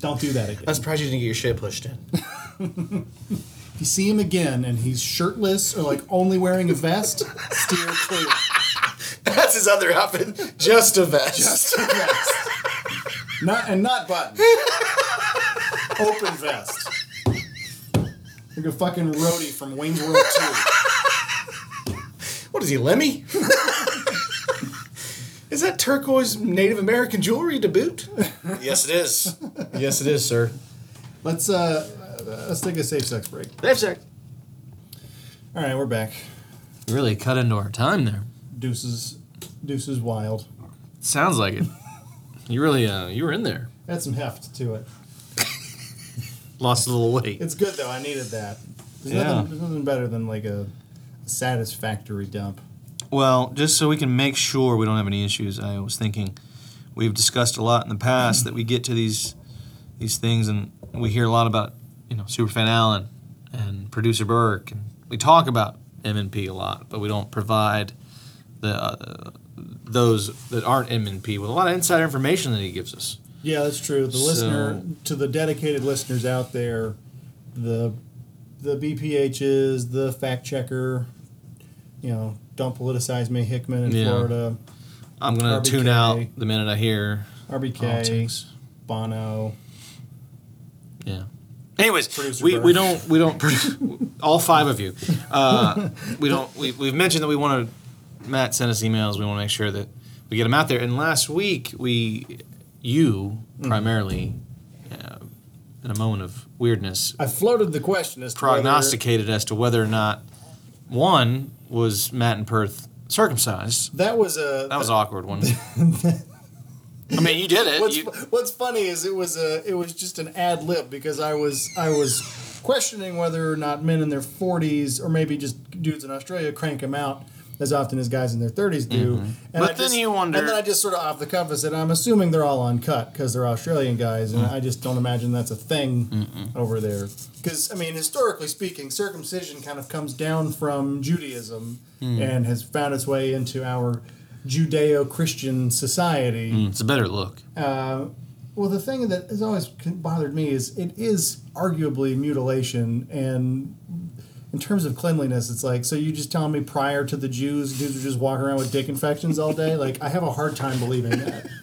Don't do that again. I'm surprised you didn't get your shit pushed in. If you see him again and he's shirtless or like only wearing a vest, steer clear. That's his other outfit. Just a vest. Just a vest. Not and not button. Open vest. Like a fucking roadie from Wayne's World 2. What is he, Lemmy? his Is that turquoise Native American jewelry to boot? yes, it is. Yes, it is, sir. Let's uh, uh, let's take a safe sex break. Safe sex. All right, we're back. You really cut into our time there. Deuces, deuces wild. Sounds like it. You really, uh, you were in there. Had some heft to it. Lost a little weight. It's good though. I needed that. There's, Yeah. nothing, there's nothing better than like a satisfactory dump. Well, just so we can make sure we don't have any issues, I was thinking we've discussed a lot in the past that we get to these these things and we hear a lot about you know Superfan Allen and producer Burke and we talk about MNP a lot, but we don't provide the uh, those that aren't MNP with a lot of insider information that he gives us. Yeah, that's true. The So- listener to the dedicated listeners out there, the the BPHs, the fact checker, you know, don't politicize May Hickman in Yeah. Florida, I'm gonna RBK. tune out the minute I hear RBK, politics. Bono. Yeah. Anyways, Producer we, we don't we don't produ- all five of you. Uh, we don't we we've mentioned that we want to Matt sent us emails. We want to make sure that we get them out there. And last week we you Mm. primarily uh, in a moment of weirdness I floated the question as to whether- prognosticated as to whether or not one was Matt and Perth circumcised. That was a That was an awkward one. I mean, you did it. What's, You- what's funny is it was a it was just an ad lib because I was I was questioning whether or not men in their 40s or maybe just dudes in Australia crank them out as often as guys in their 30s do. And Mm-hmm. But I then just- you wonder- And then I just sort of off the cuff said I'm assuming they're all uncut because they're Australian guys, and I just don't imagine that's a thing over there. Because I mean, historically speaking, circumcision kind of comes down from Judaism Mm. and has found its way into our Judeo-Christian society. it's a better look. Uh, well, the thing that has always bothered me is it is arguably mutilation, and in terms of cleanliness, it's like so you just telling me prior to the Jews, dudes were just walking around with dick infections all day. Like I have a hard time believing that.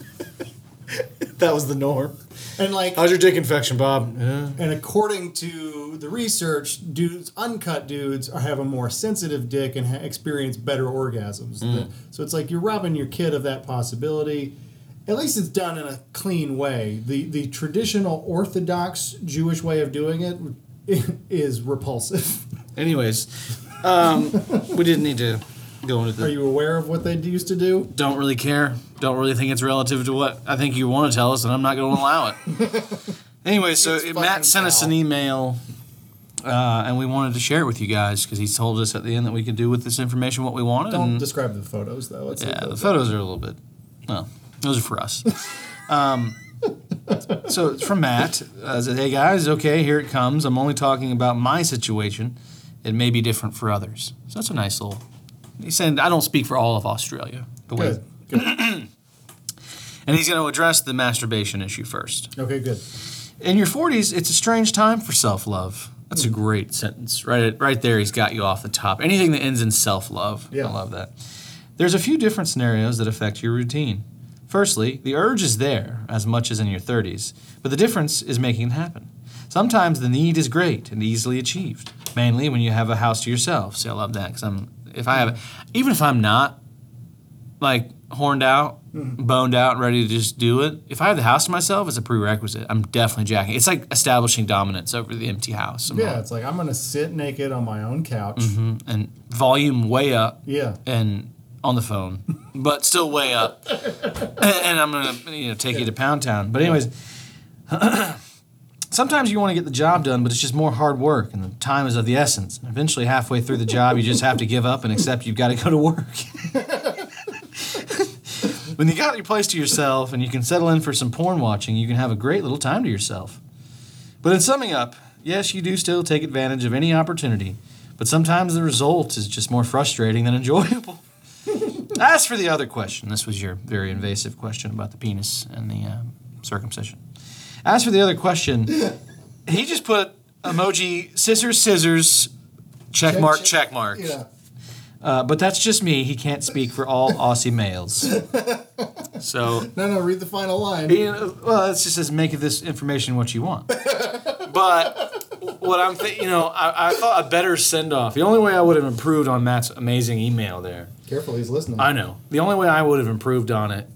That was the norm. And like, How's your dick infection, Bob? Yeah. and according to the research, dudes, uncut dudes, are have a more sensitive dick and ha- experience better orgasms. Mm. So it's like you're robbing your kid of that possibility. At least it's done in a clean way. The the traditional Orthodox Jewish way of doing it is repulsive. Anyways, um, we didn't need to go into the. Are you aware of what they used to do? don't really care. Don't really think it's relative to what I think you want to tell us, and I'm not going to allow it. anyway, so Matt sent us an email, uh, and we wanted to share it with you guys because he told us at the end that we could do with this information what we wanted. Don't describe the photos though. Let's yeah, the photos are a little bit. Well, those are for us. um, so it's from Matt. Uh, said, hey guys, okay, here it comes. I'm only talking about my situation. It may be different for others. So that's a nice little. He said, I don't speak for all of Australia. The way Good. Good. and he's going to address the masturbation issue first. Okay. Good. In your 40s, it's a strange time for self love. That's a hmm. great sentence. Right, right there, he's got you off the top. Anything that ends in self love, Yeah. I love that. There's a few different scenarios that affect your routine. Firstly, the urge is there as much as in your 30s, but the difference is making it happen. Sometimes the need is great and easily achieved, mainly when you have a house to yourself. See, I love that because I'm if I have, it, even if I'm not like horned out, mm-hmm. boned out, ready to just do it. If I have the house to myself, it's a prerequisite. I'm definitely jacking. It's like establishing dominance over the empty house. I'm Yeah. like- It's like I'm gonna sit naked on my own couch. Mm-hmm, and volume way up Yeah. and on the phone, but still way up. and, and I'm gonna you know take you to Pound Town. But anyways, sometimes you want to get the job done, but it's just more hard work, and the time is of the essence. And eventually, halfway through the job, you just have to give up and accept you've got to go to work. when you got your place to yourself and you can settle in for some porn watching, you can have a great little time to yourself. But in summing up, yes, you do still take advantage of any opportunity, but sometimes the result is just more frustrating than enjoyable. As for the other question, this was your very invasive question about the penis and the uh, circumcision. As for the other question, he just put emoji scissors, scissors, check mark, check mark. Yeah. Uh, but that's just me. He can't speak for all Aussie males. So No, no. Read the final line. you know, well, it's just says make of this information what you want. But what I'm thinking, you know, I, I thought a better send off. The only way I would have improved on Matt's amazing email there. Careful, he's listening. I know. The only way I would have improved on it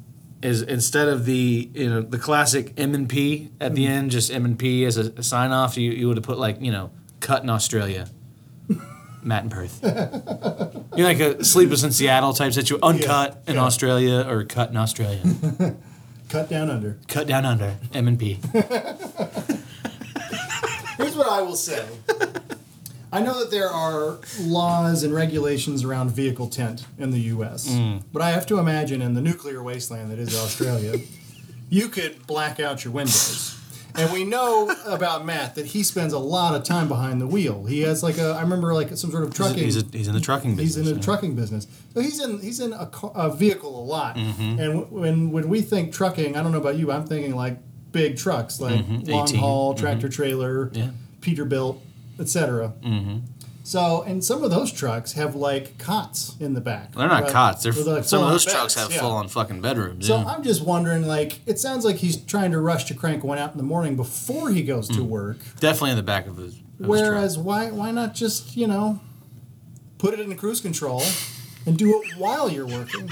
is instead of the you know the classic M and P at the mm. end, just M and P as a, a sign off. You you would have put like you know cut in Australia. Matt and Perth. you know, like a Sleepless in Seattle type situation. Uncut in yeah. Australia or cut in Australia. Cut down under. cut down under M and P. Here's what I will say. I know that there are laws and regulations around vehicle tint in the U.S., Mm. but I have to imagine in the nuclear wasteland that is Australia, you could black out your windows. And we know about Matt that he spends a lot of time behind the wheel. He has like a, I remember like some sort of trucking. He's, a, he's in the trucking business. He's in the yeah. trucking business. So he's in he's in a, a vehicle a lot. Mm-hmm. And when when we think trucking, I don't know about you, I'm thinking like big trucks, like Mhm. long haul, tractor trailer, Yeah. Peterbilt, etc. Mm-hmm. So and some of those trucks have like cots in the back. They're not Right? cots. They're, They're like some of those trucks have yeah. full on fucking bedrooms. So yeah. I'm just wondering, like, it sounds like he's trying to rush to crank one out in the morning before he goes Mm. to work. Definitely in the back of his. Of his. Whereas, why why not just you know put it in the cruise control and do it while you're working?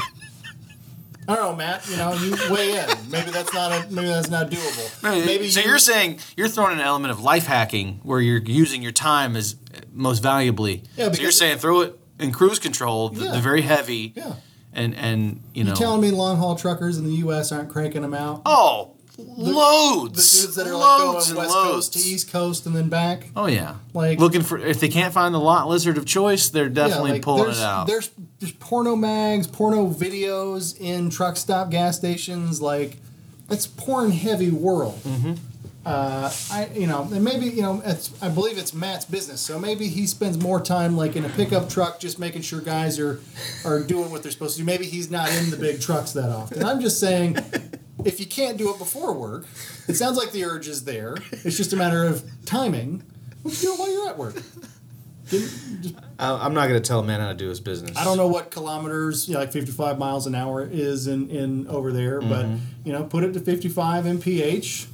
I don't know, Matt. You know, you weigh in. Maybe that's not a, maybe that's not doable. Maybe so you- you're saying you're throwing an element of life hacking where you're using your time as most valuably. Yeah, so you're saying throw it in cruise control, the, Yeah. the very heavy, yeah. and and you know. you're telling me long haul truckers in the U.S. aren't cranking them out? oh, The loads, dudes that are like going loads west and coast loads. to east coast and then back. Oh yeah, Like- looking for if they can't find the lot lizard of choice, they're definitely yeah, like pulling there's, it out. There's there's porno mags, porno videos in truck stop gas stations. Like it's porn heavy world. Mm-hmm. Uh, I you know and maybe you know it's I believe it's Matt's business, so maybe he spends more time like in a pickup truck, just making sure guys are are doing what they're supposed to do. Maybe he's not in the big trucks that often. I'm just saying. If you can't do it before work, it sounds like the urge is there. It's just a matter of timing. Well, do it while you're at work. I'm not going to tell a man how to do his business. I don't know what kilometers, you know, like 55 miles an hour is in, in over there, mm-hmm. but you know, put it to 55 mph.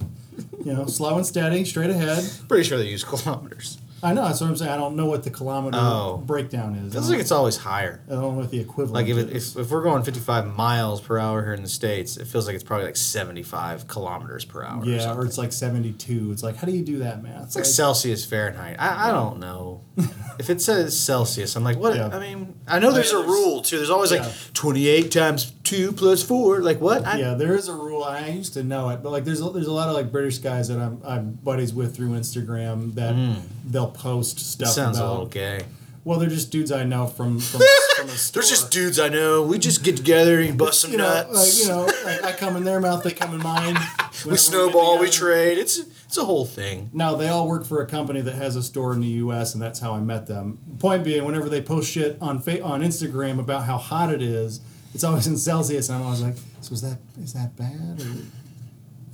You know, slow and steady, straight ahead. Pretty sure they use kilometers. I know that's what I'm saying. I don't know what the kilometer Oh. breakdown is. I Feels don't, like it's always higher. I don't know what the equivalent. Like if, it, is. if if we're going 55 miles per hour here in the states, it feels like it's probably like 75 kilometers per hour. or yeah, something. or it's like 72. It's like, how do you do that math? It's like Celsius Fahrenheit. I, I don't know. if it says Celsius, I'm like, what? Yeah. I mean, I know there's a rule too. There's always Yeah. like 28 times two plus four. Like what? I, yeah, there is a rule. I used to know it, but like there's a, there's a lot of like British guys that I'm I'm buddies with through Instagram that mm. they'll post stuff. Sounds about. a little gay. Well, they're just dudes I know from from, from a store. There's just dudes I know. We just get together and bust some you know, nuts. like you know, like I come in their mouth, they come in mine. we snowball, we together. trade. It's it's a whole thing. Now they all work for a company that has a store in the U.S., and that's how I met them. Point being, whenever they post shit on fa- on Instagram about how hot it is, it's always in Celsius, and I'm always like, "So is that is that bad? Or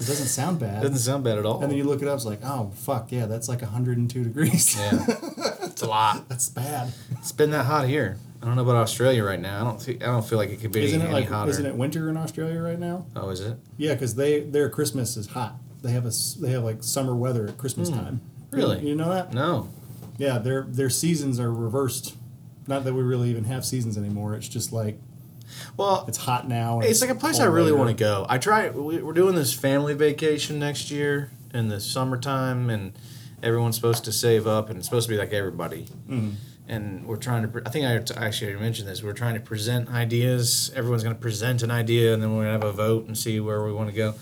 it doesn't sound bad." Doesn't sound bad at all. and then you look it up, it's like, "Oh fuck yeah, that's like 102 degrees. yeah, it's a lot. that's bad." It's been that hot here. I don't know about Australia right now. I don't. Think, I don't feel like it could be Isn't it any like hotter. isn't it winter in Australia right now? Oh, is it? Yeah, because they their Christmas is hot. They have a they have like summer weather at Christmas time. Hmm. Really? You know that? No. Yeah, their their seasons are reversed. Not that we really even have seasons anymore. It's just like Well, it's hot now. and It's like a place I really want to go. I try. we- We're doing this family vacation next year in the summertime, and everyone's supposed to save up, and it's supposed to be like everybody. Mm-hmm. And we're trying to. I think I actually mentioned this. We're trying to present ideas. Everyone's going to present an idea, and then we're going to have a vote and see where we want to go.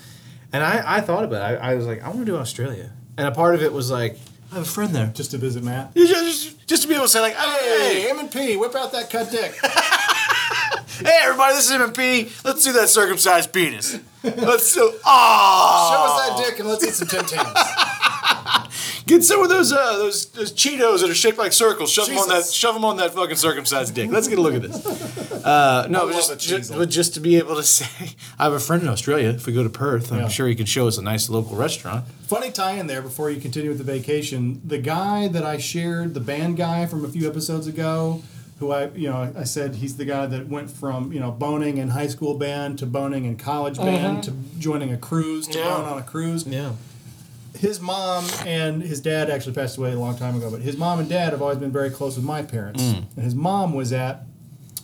And I, I thought about it. I, I was like, I want to do Australia, and a part of it was like, I have a friend there. Just to visit Matt. Just, just to be able to say like, Hey, hey, M and P, whip out that cut dick. hey, everybody, this is MP. Let's do that circumcised penis. Let's do. Oh, Show us that dick and let's eat some Tim Tams. Get some of those uh, those those Cheetos that are shaped like circles. Shove them on that. Shove them on that fucking circumcised dick. Let's get a look at this. Uh, no, but just, just, but just to be able to say, I have a friend in Australia. If we go to Perth, I'm Yeah. sure he can show us a nice local restaurant. Funny tie in there before you continue with the vacation. The guy that I shared, the band guy from a few episodes ago, who I you know I said he's the guy that went from you know boning in high school band to boning in college band to joining a cruise to Yeah. bone on a cruise. Yeah. his mom and his dad actually passed away a long time ago, but his mom and dad have always been very close with my parents. Mm. And his mom was at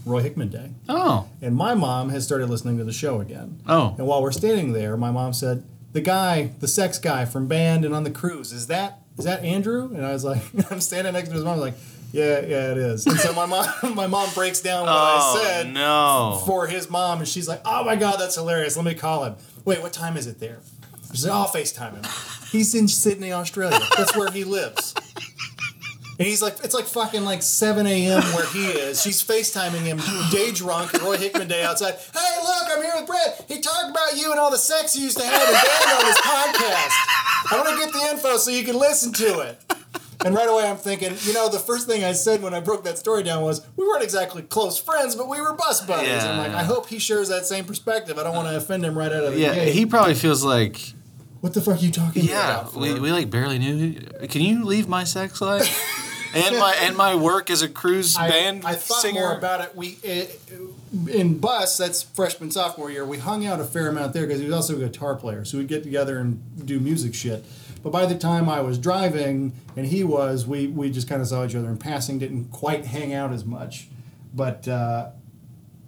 Roy Hickman Day. Oh. And my mom has started listening to the show again. Oh. And while we're standing there, my mom said, "The guy, the sex guy from band and on the cruise, is that is that Andrew?" And I was like, "I'm standing next to his mom." I was like, "Yeah, yeah, it is." And so my mom, my mom breaks down what I oh, said Oh, no. for his mom, and she's like, "Oh my god, that's hilarious! Let me call him. Wait, what time is it there?" She said, "I'll Facetime him. He's in Sydney, Australia. That's where he lives." And he's like, it's like fucking like 7 a.m. where he is. She's FaceTiming him, day drunk, Roy Hickman Day outside. Hey, look, I'm here with Brett. He talked about you and all the sex you used to have in band on his podcast. I want to get the info so you can listen to it. And right away, I'm thinking, you know, the first thing I said when I broke that story down was, we weren't exactly close friends, but we were bus buddies. Yeah. I'm like, I hope he shares that same perspective. I don't want to offend him right out of the Yeah, gate. he probably feels like, what the fuck are you talking about? yeah, about? we, we like barely knew. Can you leave my sex life? and my and my work as a cruise I, band I thought singer. more about it. We it, in bus. That's freshman sophomore year. We hung out a fair amount there because he was also a guitar player. So we'd get together and do music shit. But by the time I was driving and he was, we we just kind of saw each other in passing. Didn't quite hang out as much. But uh,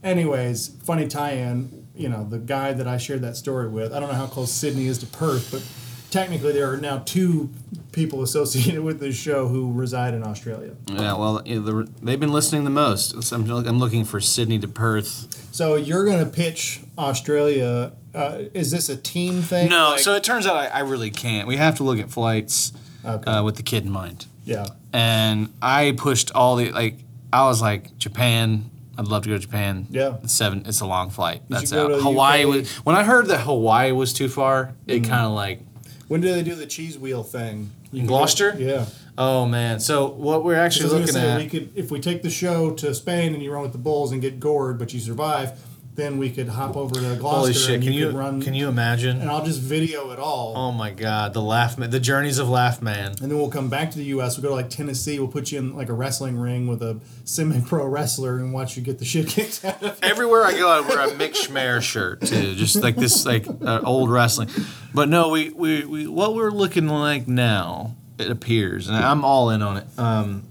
anyways, funny tie-in. You know, the guy that I shared that story with. I don't know how close Sydney is to Perth, but technically there are now two people associated with this show who reside in Australia. yeah, well, you know, the, they've been listening the most. So I'm, look- I'm looking for Sydney to Perth. So you're going to pitch Australia. Uh, is this a team thing? No, Like- so it turns out I, I really can't. We have to look at flights Okay. uh, with the kid in mind. yeah. and I pushed all the like. I was like Japan. I'd love to go to Japan. Yeah. it's seven. It's a long flight. That's out. Hawaii UK. was when I heard that Hawaii was too far. It Mm. kind of like When do they do the cheese wheel thing? You can Gloucester? go- yeah. oh man. So what we're actually looking say at. we could if we take the show to Spain and you run with the bulls and get gored, but you survive, then we could hop over to Gloucester Holy shit! and Can you, run. can you imagine? And I'll just video it all. Oh my god, the laugh man, the journeys of Laugh Man. and then we'll come back to the U.S. We'll go to like Tennessee. We'll put you in like a wrestling ring with a semi-pro wrestler and watch you get the shit kicked out of you. Everywhere I go, I wear a Mick Schmer shirt too, just like this, like uh, old wrestling. But no, we, we, we what we're looking like now, it appears, and I'm all in on it. Um,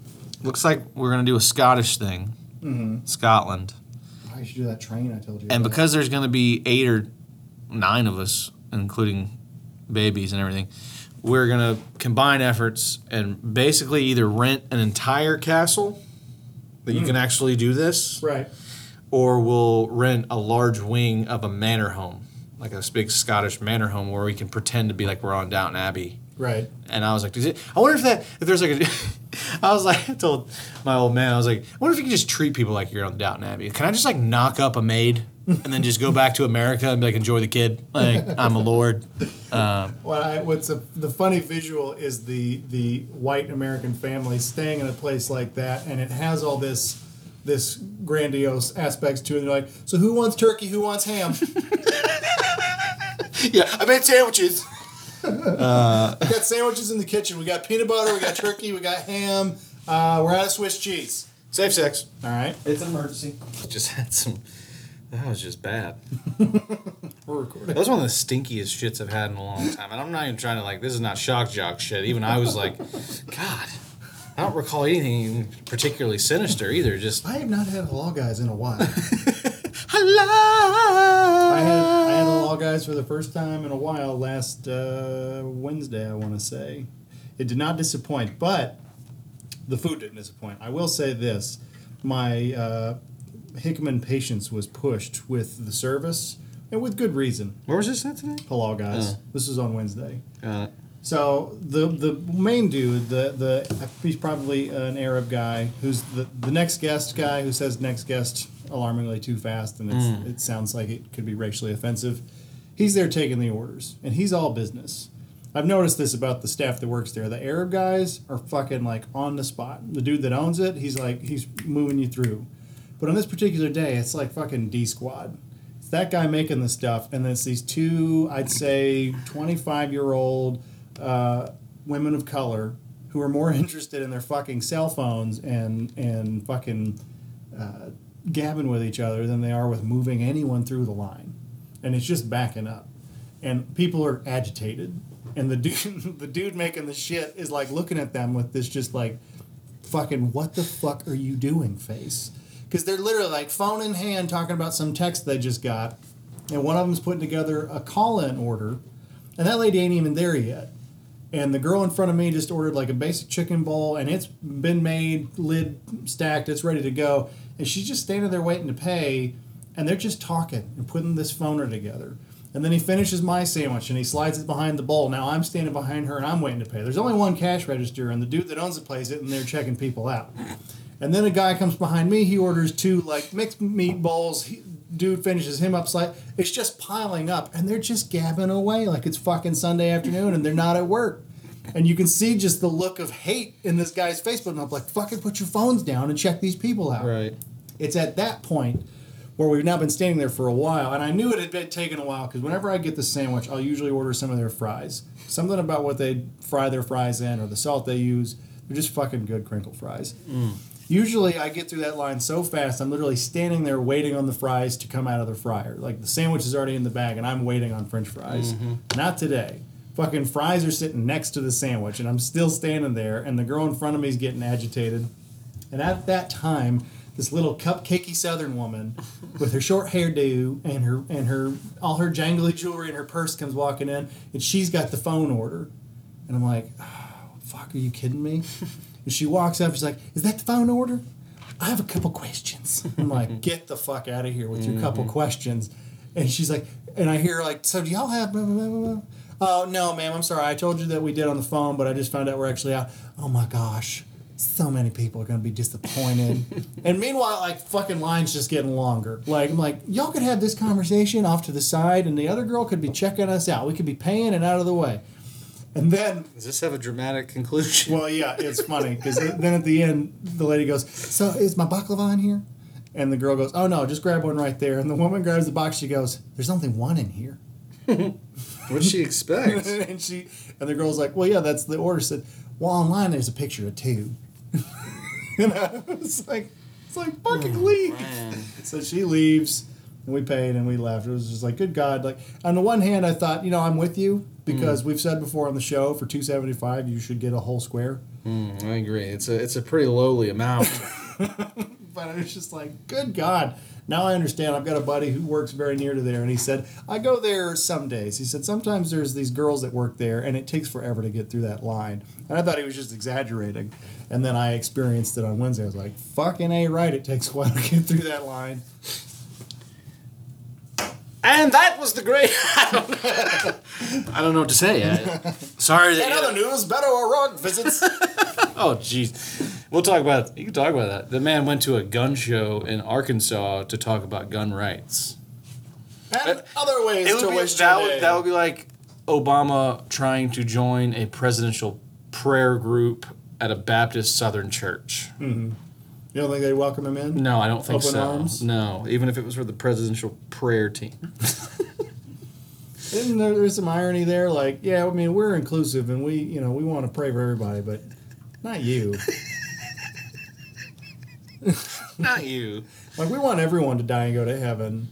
looks like we're gonna do a Scottish thing, Scotland, I should do that train I told you. and about. because there's gonna be eight or nine of us, including babies and everything. We're gonna combine efforts and basically either rent an entire castle that you hmm. can actually do this, right. or we'll rent a large wing of a manor home, like a big Scottish manor home, where we can pretend to be like we're on Downton Abbey. Right. And I was like, it, I wonder if that if there's like a, I was like, I told my old man, I was like, I wonder if you can just treat people like you're on Downton Abbey. Can I just like knock up a maid and then just go back to America and be like, enjoy the kid, like I'm a lord. Um, I, what's a, the funny visual is the the white American family staying in a place like that, and it has all this this grandiose aspects to it. They're like, so who wants turkey? Who wants ham? yeah, I made sandwiches. We got sandwiches in the kitchen. We got peanut butter. We got turkey. We got ham. Uh, we're out of Swiss cheese. Safe sex. All right, It's an emergency. Just had some. That was just bad. we're recording. That was one of the stinkiest shits I've had in a long time. And I'm not even trying to like, this is not shock jock shit. Even I was like, God, I don't recall anything particularly sinister either. Just, I have not had Halal guys in a while. hello. I had I had Halal guys for the first time in a while last uh, Wednesday. I want to say it did not disappoint, but the food didn't disappoint. I will say this: my uh, Hickman patience was pushed with the service, and with good reason. Where was this at today? Halal guys. Oh. This is on Wednesday. Got it. So the the main dude, the the he's probably an Arab guy who's the the next guest guy who says next guest alarmingly too fast, and it's, it sounds like it could be racially offensive. He's there taking the orders, and he's all business. I've noticed this about the staff that works there. The Arab guys are fucking like on the spot. The dude that owns it, he's like he's moving you through. But on this particular day, it's like fucking D squad. It's that guy making the stuff, and then it's these two, I'd say, 25 year old uh, women of color who are more interested in their fucking cell phones and and fucking uh, gabbing with each other than they are with moving anyone through the line, and it's just backing up. and people are agitated, and the dude the dude making the shit is like looking at them with this just like fucking what the fuck are you doing face? Because they're literally like phone in hand talking about some text they just got. And one of them's putting together a call-in order. And that lady ain't even there yet. And the girl in front of me just ordered like a basic chicken bowl and it's been made lid stacked it's ready to go and she's just standing there waiting to pay and they're just talking and putting this phoner together and then he finishes my sandwich and he slides it behind the bowl. Now I'm standing behind her and I'm waiting to pay. There's only one cash register and the dude that owns the place it and they're checking people out. And then a guy comes behind me. He orders two like mixed meat bowls. He, dude finishes him up. Slight. It's just piling up and they're just gabbing away like it's fucking Sunday afternoon and they're not at work. And you can see just the look of hate in this guy's face. But I'm like, fucking put your phones down and check these people out. Right. It's at that point where we've now been standing there for a while, and I knew it had been taken a while because whenever I get the sandwich, I'll usually order some of their fries. Something about what they fry their fries in or the salt they use. They're just fucking good crinkle fries. Mm. Usually, I get through that line so fast, I'm literally standing there waiting on the fries to come out of the fryer. Like the sandwich is already in the bag, and I'm waiting on French fries. Mm-hmm. Not today. Fucking fries are sitting next to the sandwich, and I'm still standing there, and the girl in front of me is getting agitated. And at that time, this little cupcakey Southern woman with her short hairdo and her and her all her jangly jewelry and her purse comes walking in, and she's got the phone order, and I'm like, oh, "Fuck, are you kidding me?" and she walks up, she's like, "Is that the phone order?" I have a couple questions. I'm like, "Get the fuck out of here with your couple mm-hmm. questions," and she's like, and I hear like, "So do y'all have?" Blah, blah, blah, blah? Oh no, ma'am. I'm sorry. I told you that we did on the phone, but I just found out we're actually out. Oh my gosh so many people are going to be disappointed. and meanwhile, like fucking lines just getting longer. Like I'm like, y'all could have this conversation off to the side, and the other girl could be checking us out. We could be paying and out of the way. And then, Does this have a dramatic conclusion? well, yeah, it's funny because then at the end, the lady goes, "So is my baklava in here?" And the girl goes, "Oh no, just grab one right there." And the woman grabs the box. She goes, "There's only one in here." What'd she expect? and she and the girl's like, "Well, yeah, that's the order." Said, "Well, online there's a picture of two. and I was like, "It's like fucking leave." Man. So she leaves, and we paid and we left. It was just like, good God! Like on the one hand, I thought, you know, I'm with you because we've said before on the show for two seventy five, you should get a whole square. Mm, I agree. It's a it's a pretty lowly amount. But I was just like, good God. Now I understand. I've got a buddy who works very near to there, and he said, I go there some days. He said, sometimes there's these girls that work there, and it takes forever to get through that line. And I thought he was just exaggerating. And then I experienced it on Wednesday. I was like, fucking A, right. It takes a while to get through that line. and that was the great. I don't, I don't know what to say. I, sorry that. In other news, Beto O'Rourke visits. Oh, jeez. We'll talk about. You can talk about that. The man went to a gun show in Arkansas to talk about gun rights. and other ways It would to be, wish that, your would, day. that would be like Obama trying to join a presidential prayer group at a Baptist Southern church. Mm-hmm. You don't think they'd welcome him in? No, I don't think Open so. arms? No, even if it was for the presidential prayer team. Isn't there, there's some irony there? Like, yeah, I mean, we're inclusive and we, you know, we want to pray for everybody, but not you. Not you. like, we want everyone to die and go to heaven,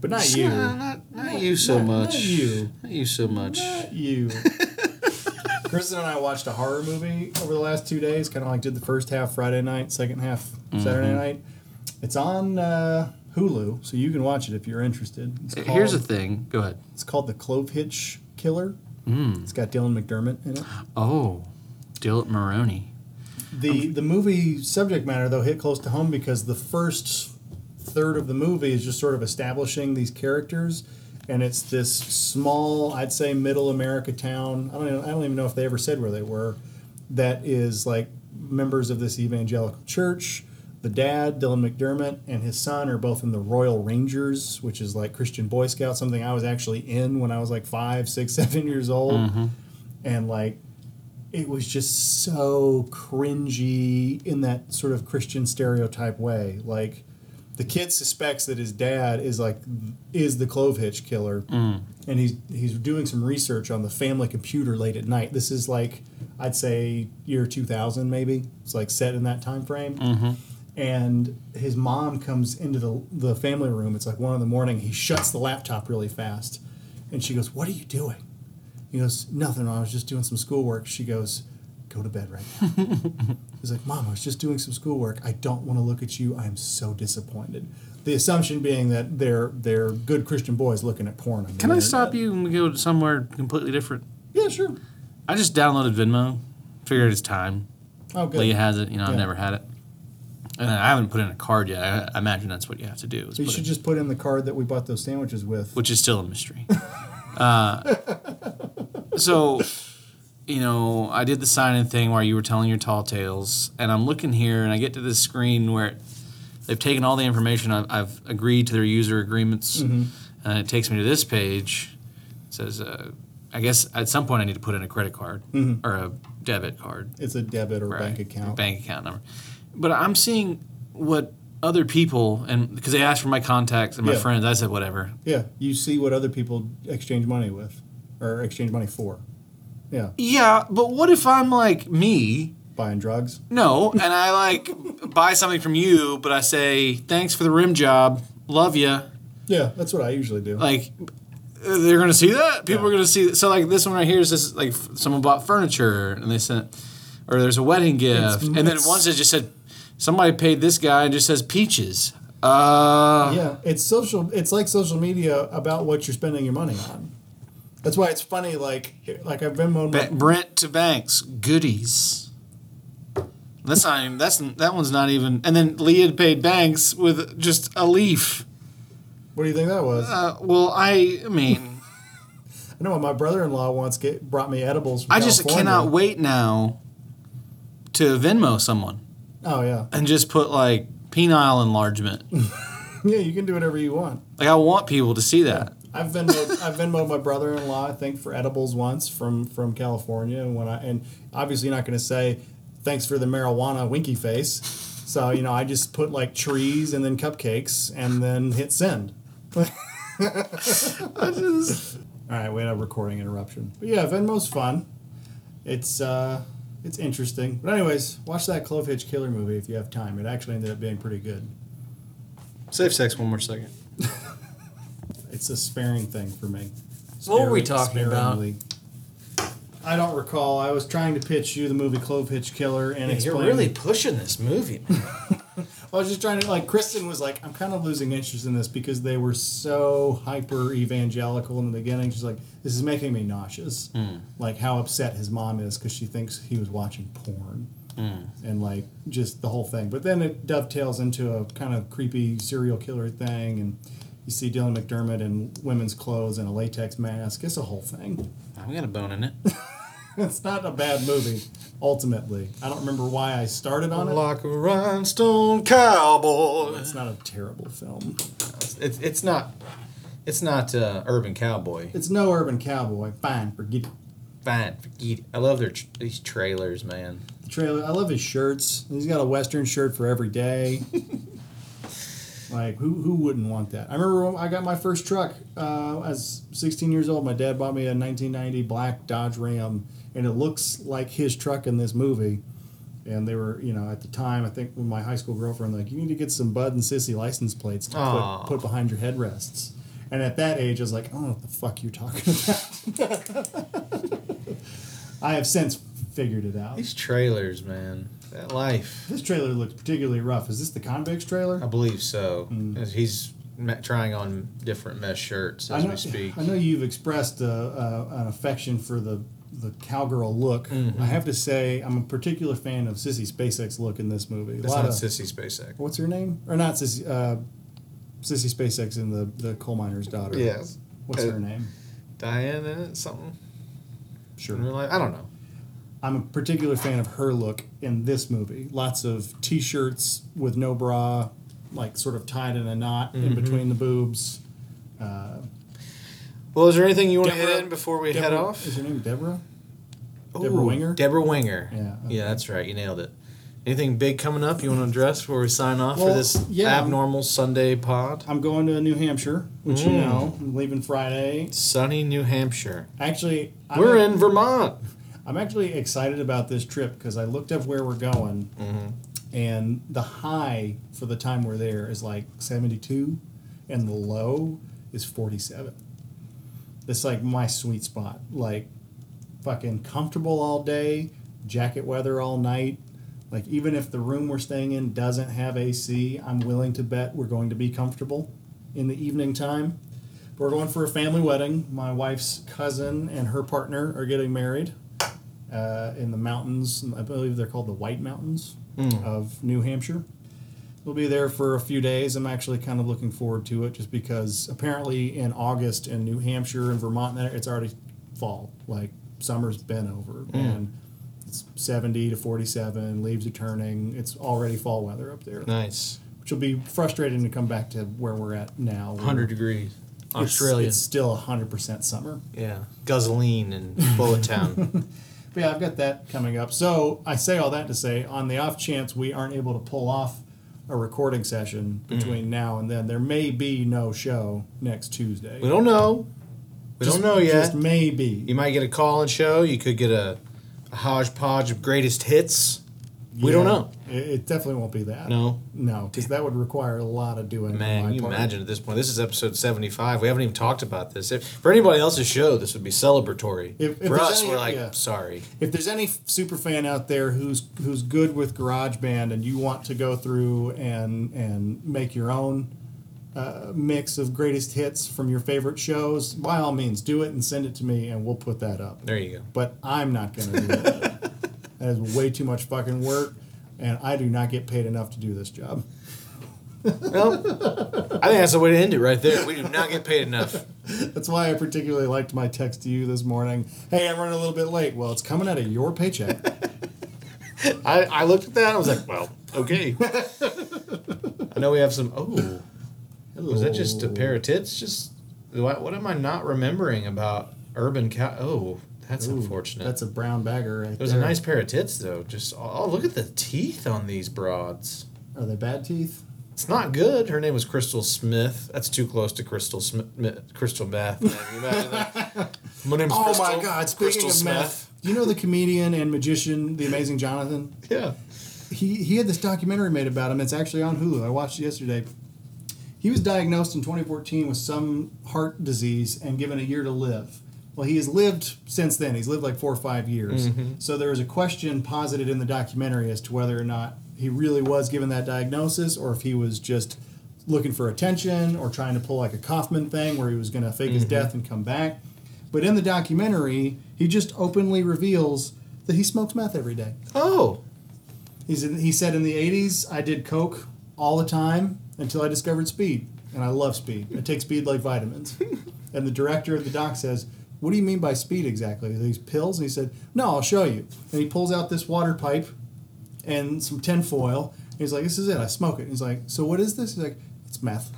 but not you. Nah, not, not you so Not- much. Not you. Not you so much. Not you. Kristen and I watched a horror movie over the last two days. Kind of like did the first half Friday night, second half Saturday Mm-hmm. night. It's on uh, Hulu, so you can watch it if you're interested. It's called, Here's the thing. Go ahead. It's called The Clove Hitch Killer. Mm. It's got Dylan McDermott in it. Oh, Dylan Maroney. The um, the movie subject matter though hit close to home because the first third of the movie is just sort of establishing these characters, and it's this small, I'd say, middle America town. I don't even, I don't even know if they ever said where they were. That is like members of this evangelical church. The dad, Dylan McDermott, and his son are both in the Royal Rangers, which is like Christian Boy Scout, something I was actually in when I was like five, six, seven years old. Mm-hmm. And like it was just so cringy in that sort of Christian stereotype way. Like the kid suspects that his dad is like is the clove hitch killer, mm. and he's he's doing some research on the family computer late at night. This is like I'd say year two thousand maybe. It's like set in that time frame. Mm-hmm. And his mom comes into the the family room. It's like one in the morning. He shuts the laptop really fast. And she goes, What are you doing? He goes, Nothing. I was just doing some schoolwork. She goes, Go to bed right now. He's like, Mom, I was just doing some schoolwork. I don't want to look at you. I am so disappointed. The assumption being that they're they're good Christian boys looking at porn. Can I stop you and we go somewhere completely different? Yeah, sure. I just downloaded Venmo. Figured it's time. Oh, good. Leah has it. You know, I've Yeah. never had it. And I haven't put in a card yet. I, I imagine that's what you have to do. is So you put should it- just put in the card that we bought those sandwiches with. which is still a mystery. uh, so, you know, I did the sign in thing while you were telling your tall tales, and I'm looking here, and I get to this screen where they've taken all the information. I've, I've agreed to their user agreements, and it takes me to this page. It says, uh, I guess at some point I need to put in a credit card or a debit card It's a debit or right, bank account. bank account number. But I'm seeing what other people and because they asked for my contacts and my Yeah. friends, I said whatever. Yeah, you see what other people exchange money with, or exchange money for. Yeah, Yeah, but what if I'm like me? buying drugs. No, and I like buy something from you, but I say thanks for the rim job, love you. Yeah, that's what I usually do. Like they're gonna see that. People Yeah. are gonna see. That. So like this one right here is this like someone bought furniture and they sent, or there's a wedding gift, and then once it just said somebody paid this guy and just says peaches. Uh, yeah, it's social. It's like social media about what you're spending your money on. That's why it's funny. Like, like I've been Ba- Brent to Banks goodies. That's not even. That's that one's not even. And then Lee had paid Banks with just a leaf. What do you think that was? Uh, well, I, I mean, I know what my brother-in-law once get, brought me edibles. From I just cannot wait now to Venmo someone Oh yeah, and just put like penile enlargement. yeah. You can do whatever you want. like I want people to see that. I've Venmoed, I've Venmoed my brother-in-law, I think, for edibles once from from California. And when I and obviously not going to say thanks for the marijuana winky face. So you know, I just put like trees and then cupcakes and then hit send. All right, we had a recording interruption. But yeah, Venmo's fun. It's uh, it's interesting. But anyways, watch that Clove Hitch Killer movie if you have time. It actually ended up being pretty good. Save sex one more second. It's a sparing thing for me. What were we Sparing- talking about? sparingly. I don't recall. I was trying to pitch you the movie Clove Hitch Killer and You're really pushing this movie, man. I was just trying to like. Kristen was like, "I'm kind of losing interest in this because they were so hyper evangelical in the beginning." She's like, "This is making me nauseous." Hmm. Like how upset his mom is because she thinks he was watching porn, hmm. and like just the whole thing. But then it dovetails into a kind of creepy serial killer thing, and you see Dylan McDermott in women's clothes and a latex mask. It's a whole thing. I'm got a bone in it. It's not a bad movie. Ultimately, I don't remember why I started on it. Like a rhinestone cowboy. It's not a terrible film. It's, it's not. It's not uh, Urban Cowboy. It's no urban cowboy. Fine, forget it. Fine, forget it. I love their tr- these trailers, man. The trailer. I love his shirts. He's got a Western shirt for every day. like who who wouldn't want that? I remember when I got my first truck. Uh, I was 16 years old. My dad bought me a 1990 black Dodge Ram, and it looks like his truck in this movie. And they were, you know, at the time, I think with my high school girlfriend, like, you need to get some Bud and Sissy license plates to put, put behind your headrests. And at that age, I was like, I don't know what the fuck you're talking about. I have since figured it out. These trailers, man. That life. This trailer looks particularly rough. Is this the convicts trailer? I believe so. As He's trying on different mesh shirts as know, we speak. I know you've expressed uh, uh, an affection for the the cowgirl look. I have to say, I'm a particular fan of Sissy Spacek's look in this movie. A That's lot not of- Sissy Spacek. What's her name? Or not Sissy? Uh, Sissy Spacek's in the the coal miner's daughter. Yes. What's Uh, her name? Diane in? Something? Sure. In real life? I don't know. I'm a particular fan of her look in this movie. Lots of t-shirts with no bra, like sort of tied in a knot in between the boobs. Uh, Well, is there anything you want to Deborah- hit in before we head off? Is her name Deborah? Deborah Ooh, Winger? Debra Winger. Yeah, Yeah, that's right. You nailed it. Anything big coming up you want to address before we sign off for this yeah. abnormal Sunday pod? I'm going to New Hampshire, which you Mm. know. I'm leaving Friday. Sunny New Hampshire. Actually, I'm We're in Vermont. I'm actually excited about this trip because I looked up where we're going, Mm-hmm. and the high for the time we're there is like 72, and the low is 47. It's like my sweet spot. Like fucking comfortable all day, jacket weather all night. Like even if the room we're staying in doesn't have AC, I'm willing to bet we're going to be comfortable in the evening time. We're going for a family wedding. My wife's cousin and her partner are getting married uh, in the mountains. I believe they're called the White Mountains of New Hampshire. We'll be there for a few days. I'm actually kind of looking forward to it just because apparently in August in New Hampshire and Vermont, there it's already fall. Like summer's been over and it's 70 to 47, leaves are turning. It's already fall weather up there, Nice. which will be frustrating to come back to where we're at now. 100 degrees. it's- Australia. It's still 100% summer. yeah. Guzzling and Bullet Town. But yeah, I've got that coming up. So I say all that to say, on the off chance we aren't able to pull off a recording session Mm-hmm. between now and then, there may be no show next Tuesday. we don't know. We Just- don't know yet. Just maybe. You might get a call and show. You could get a, a hodgepodge of greatest hits. We don't know. It, it definitely won't be that. No. No, because that would require a lot of doing. Man, you part. imagine at this point? This is episode 75. We haven't even talked about this. If, for anybody else's show, this would be celebratory. If- if for us, any- we're like, yeah. sorry. If there's any super fan out there who's who's good with GarageBand and you want to go through and and make your own uh, mix of greatest hits from your favorite shows, by all means, do it and send it to me, and we'll put that up. There you go. But I'm not going to do that. that is way too much fucking work, and I do not get paid enough to do this job. Well, I think that's the way to end it right there. We do not get paid enough. That's why I particularly liked my text to you this morning. Hey, I'm running a little bit late. Well, it's coming out of your paycheck. I, I looked at that. I was like, well, okay. I know we have some. Oh, was that just a pair of tits? Just what? What am I not remembering about urban cow? Oh, that's Ooh, unfortunate. That's a brown bagger right it was there. a nice pair of tits though. Just oh, oh, look at the teeth on these broads. Are they bad teeth? It's not good. Her name was Crystal Smith. That's too close to Crystal Smith. Crystal Meth. man. You imagine? My name's Oh Crystal. my God! Speaking Crystal of Smith. meth, you know the comedian and magician, the amazing Johnathan? Yeah. He he had this documentary made about him. It's actually on Hulu. I watched it yesterday. He was diagnosed in 2014 with some heart disease and given a year to live. Well, he has lived since then. He's lived like four or five years. Mm-hmm. So there was a question posited in the documentary as to whether or not he really was given that diagnosis or if he was just looking for attention or trying to pull like a Kaufman thing where he was going to fake his mm-hmm. death and come back. But in the documentary, he just openly reveals that he smokes meth every day. Oh. He's in, he said in the 80s, I did coke all the time until I discovered speed. And I love speed. I take speed like vitamins. and the director of the doc says, What do you mean by speed exactly? These pills? And he said, No, I'll show you. And he pulls out this water pipe and some tinfoil. And he's like, This is it. I smoke it. And he's like, So what is this? He's like, It's meth.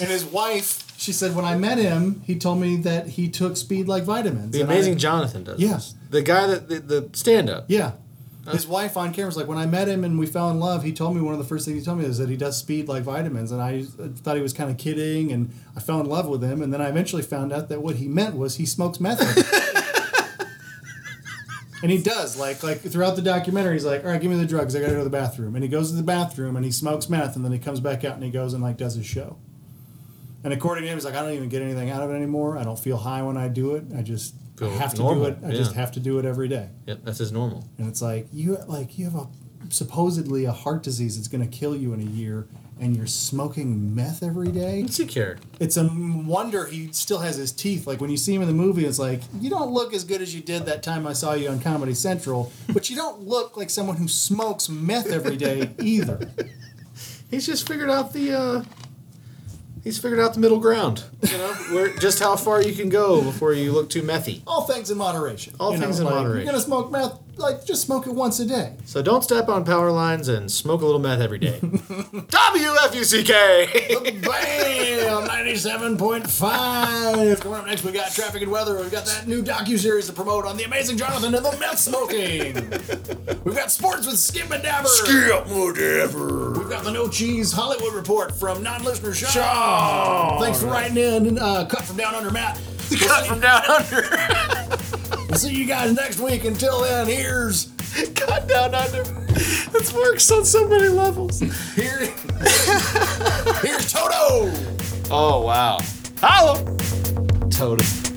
and his wife, she said, When I met him, he told me that he took speed like vitamins. The And I- amazing Johnathan does. Yeah. The guy that the, the stand up. Yeah. His wife on camera was like, when I met him and we fell in love, he told me one of the first things he told me is that he does speed like vitamins. And I thought he was kind of kidding and I fell in love with him. And then I eventually found out that what he meant was he smokes meth. and he does. Like like throughout the documentary, he's like, all right, give me the drugs. I got to go to the bathroom. And he goes to the bathroom and he smokes meth. And then he comes back out and he goes and like does his show. And according to him, he's like, I don't even get anything out of it anymore. I don't feel high when I do it. I just I have to normal, do it. I just have to do it every day. Yep, that's his normal. And it's like you like you have a supposedly a heart disease that's going to kill you in a year, and you're smoking meth every day. What's he care? It's a wonder he still has his teeth. Like when you see him in the movie, it's like you don't look as good as you did that time I saw you on Comedy Central, but you don't look like someone who smokes meth every day either. He's just figured out the uh he's figured out the middle ground. You know, where just how far you can go before you look too methy. All things in moderation. All You things in like, moderation. You're gonna smoke meth, like just smoke it once a day. So don't step on power lines and smoke a little meth every day. WFUCK. Bam! 97.5. Coming up next, we got traffic and weather. We've got that new docu-series to promote on the amazing Johnathan and the meth smoking. We've got sports with Skip and Dabber. whatever. We've got the No Cheese Hollywood report from non-listener Sean. Thanks for writing in. Uh, cut from down under Matt. Cut from down under. We'll see you guys next week. Until then, here's Cut down under. This works on so many levels. here. here's Toto. Oh wow. Holla. told us.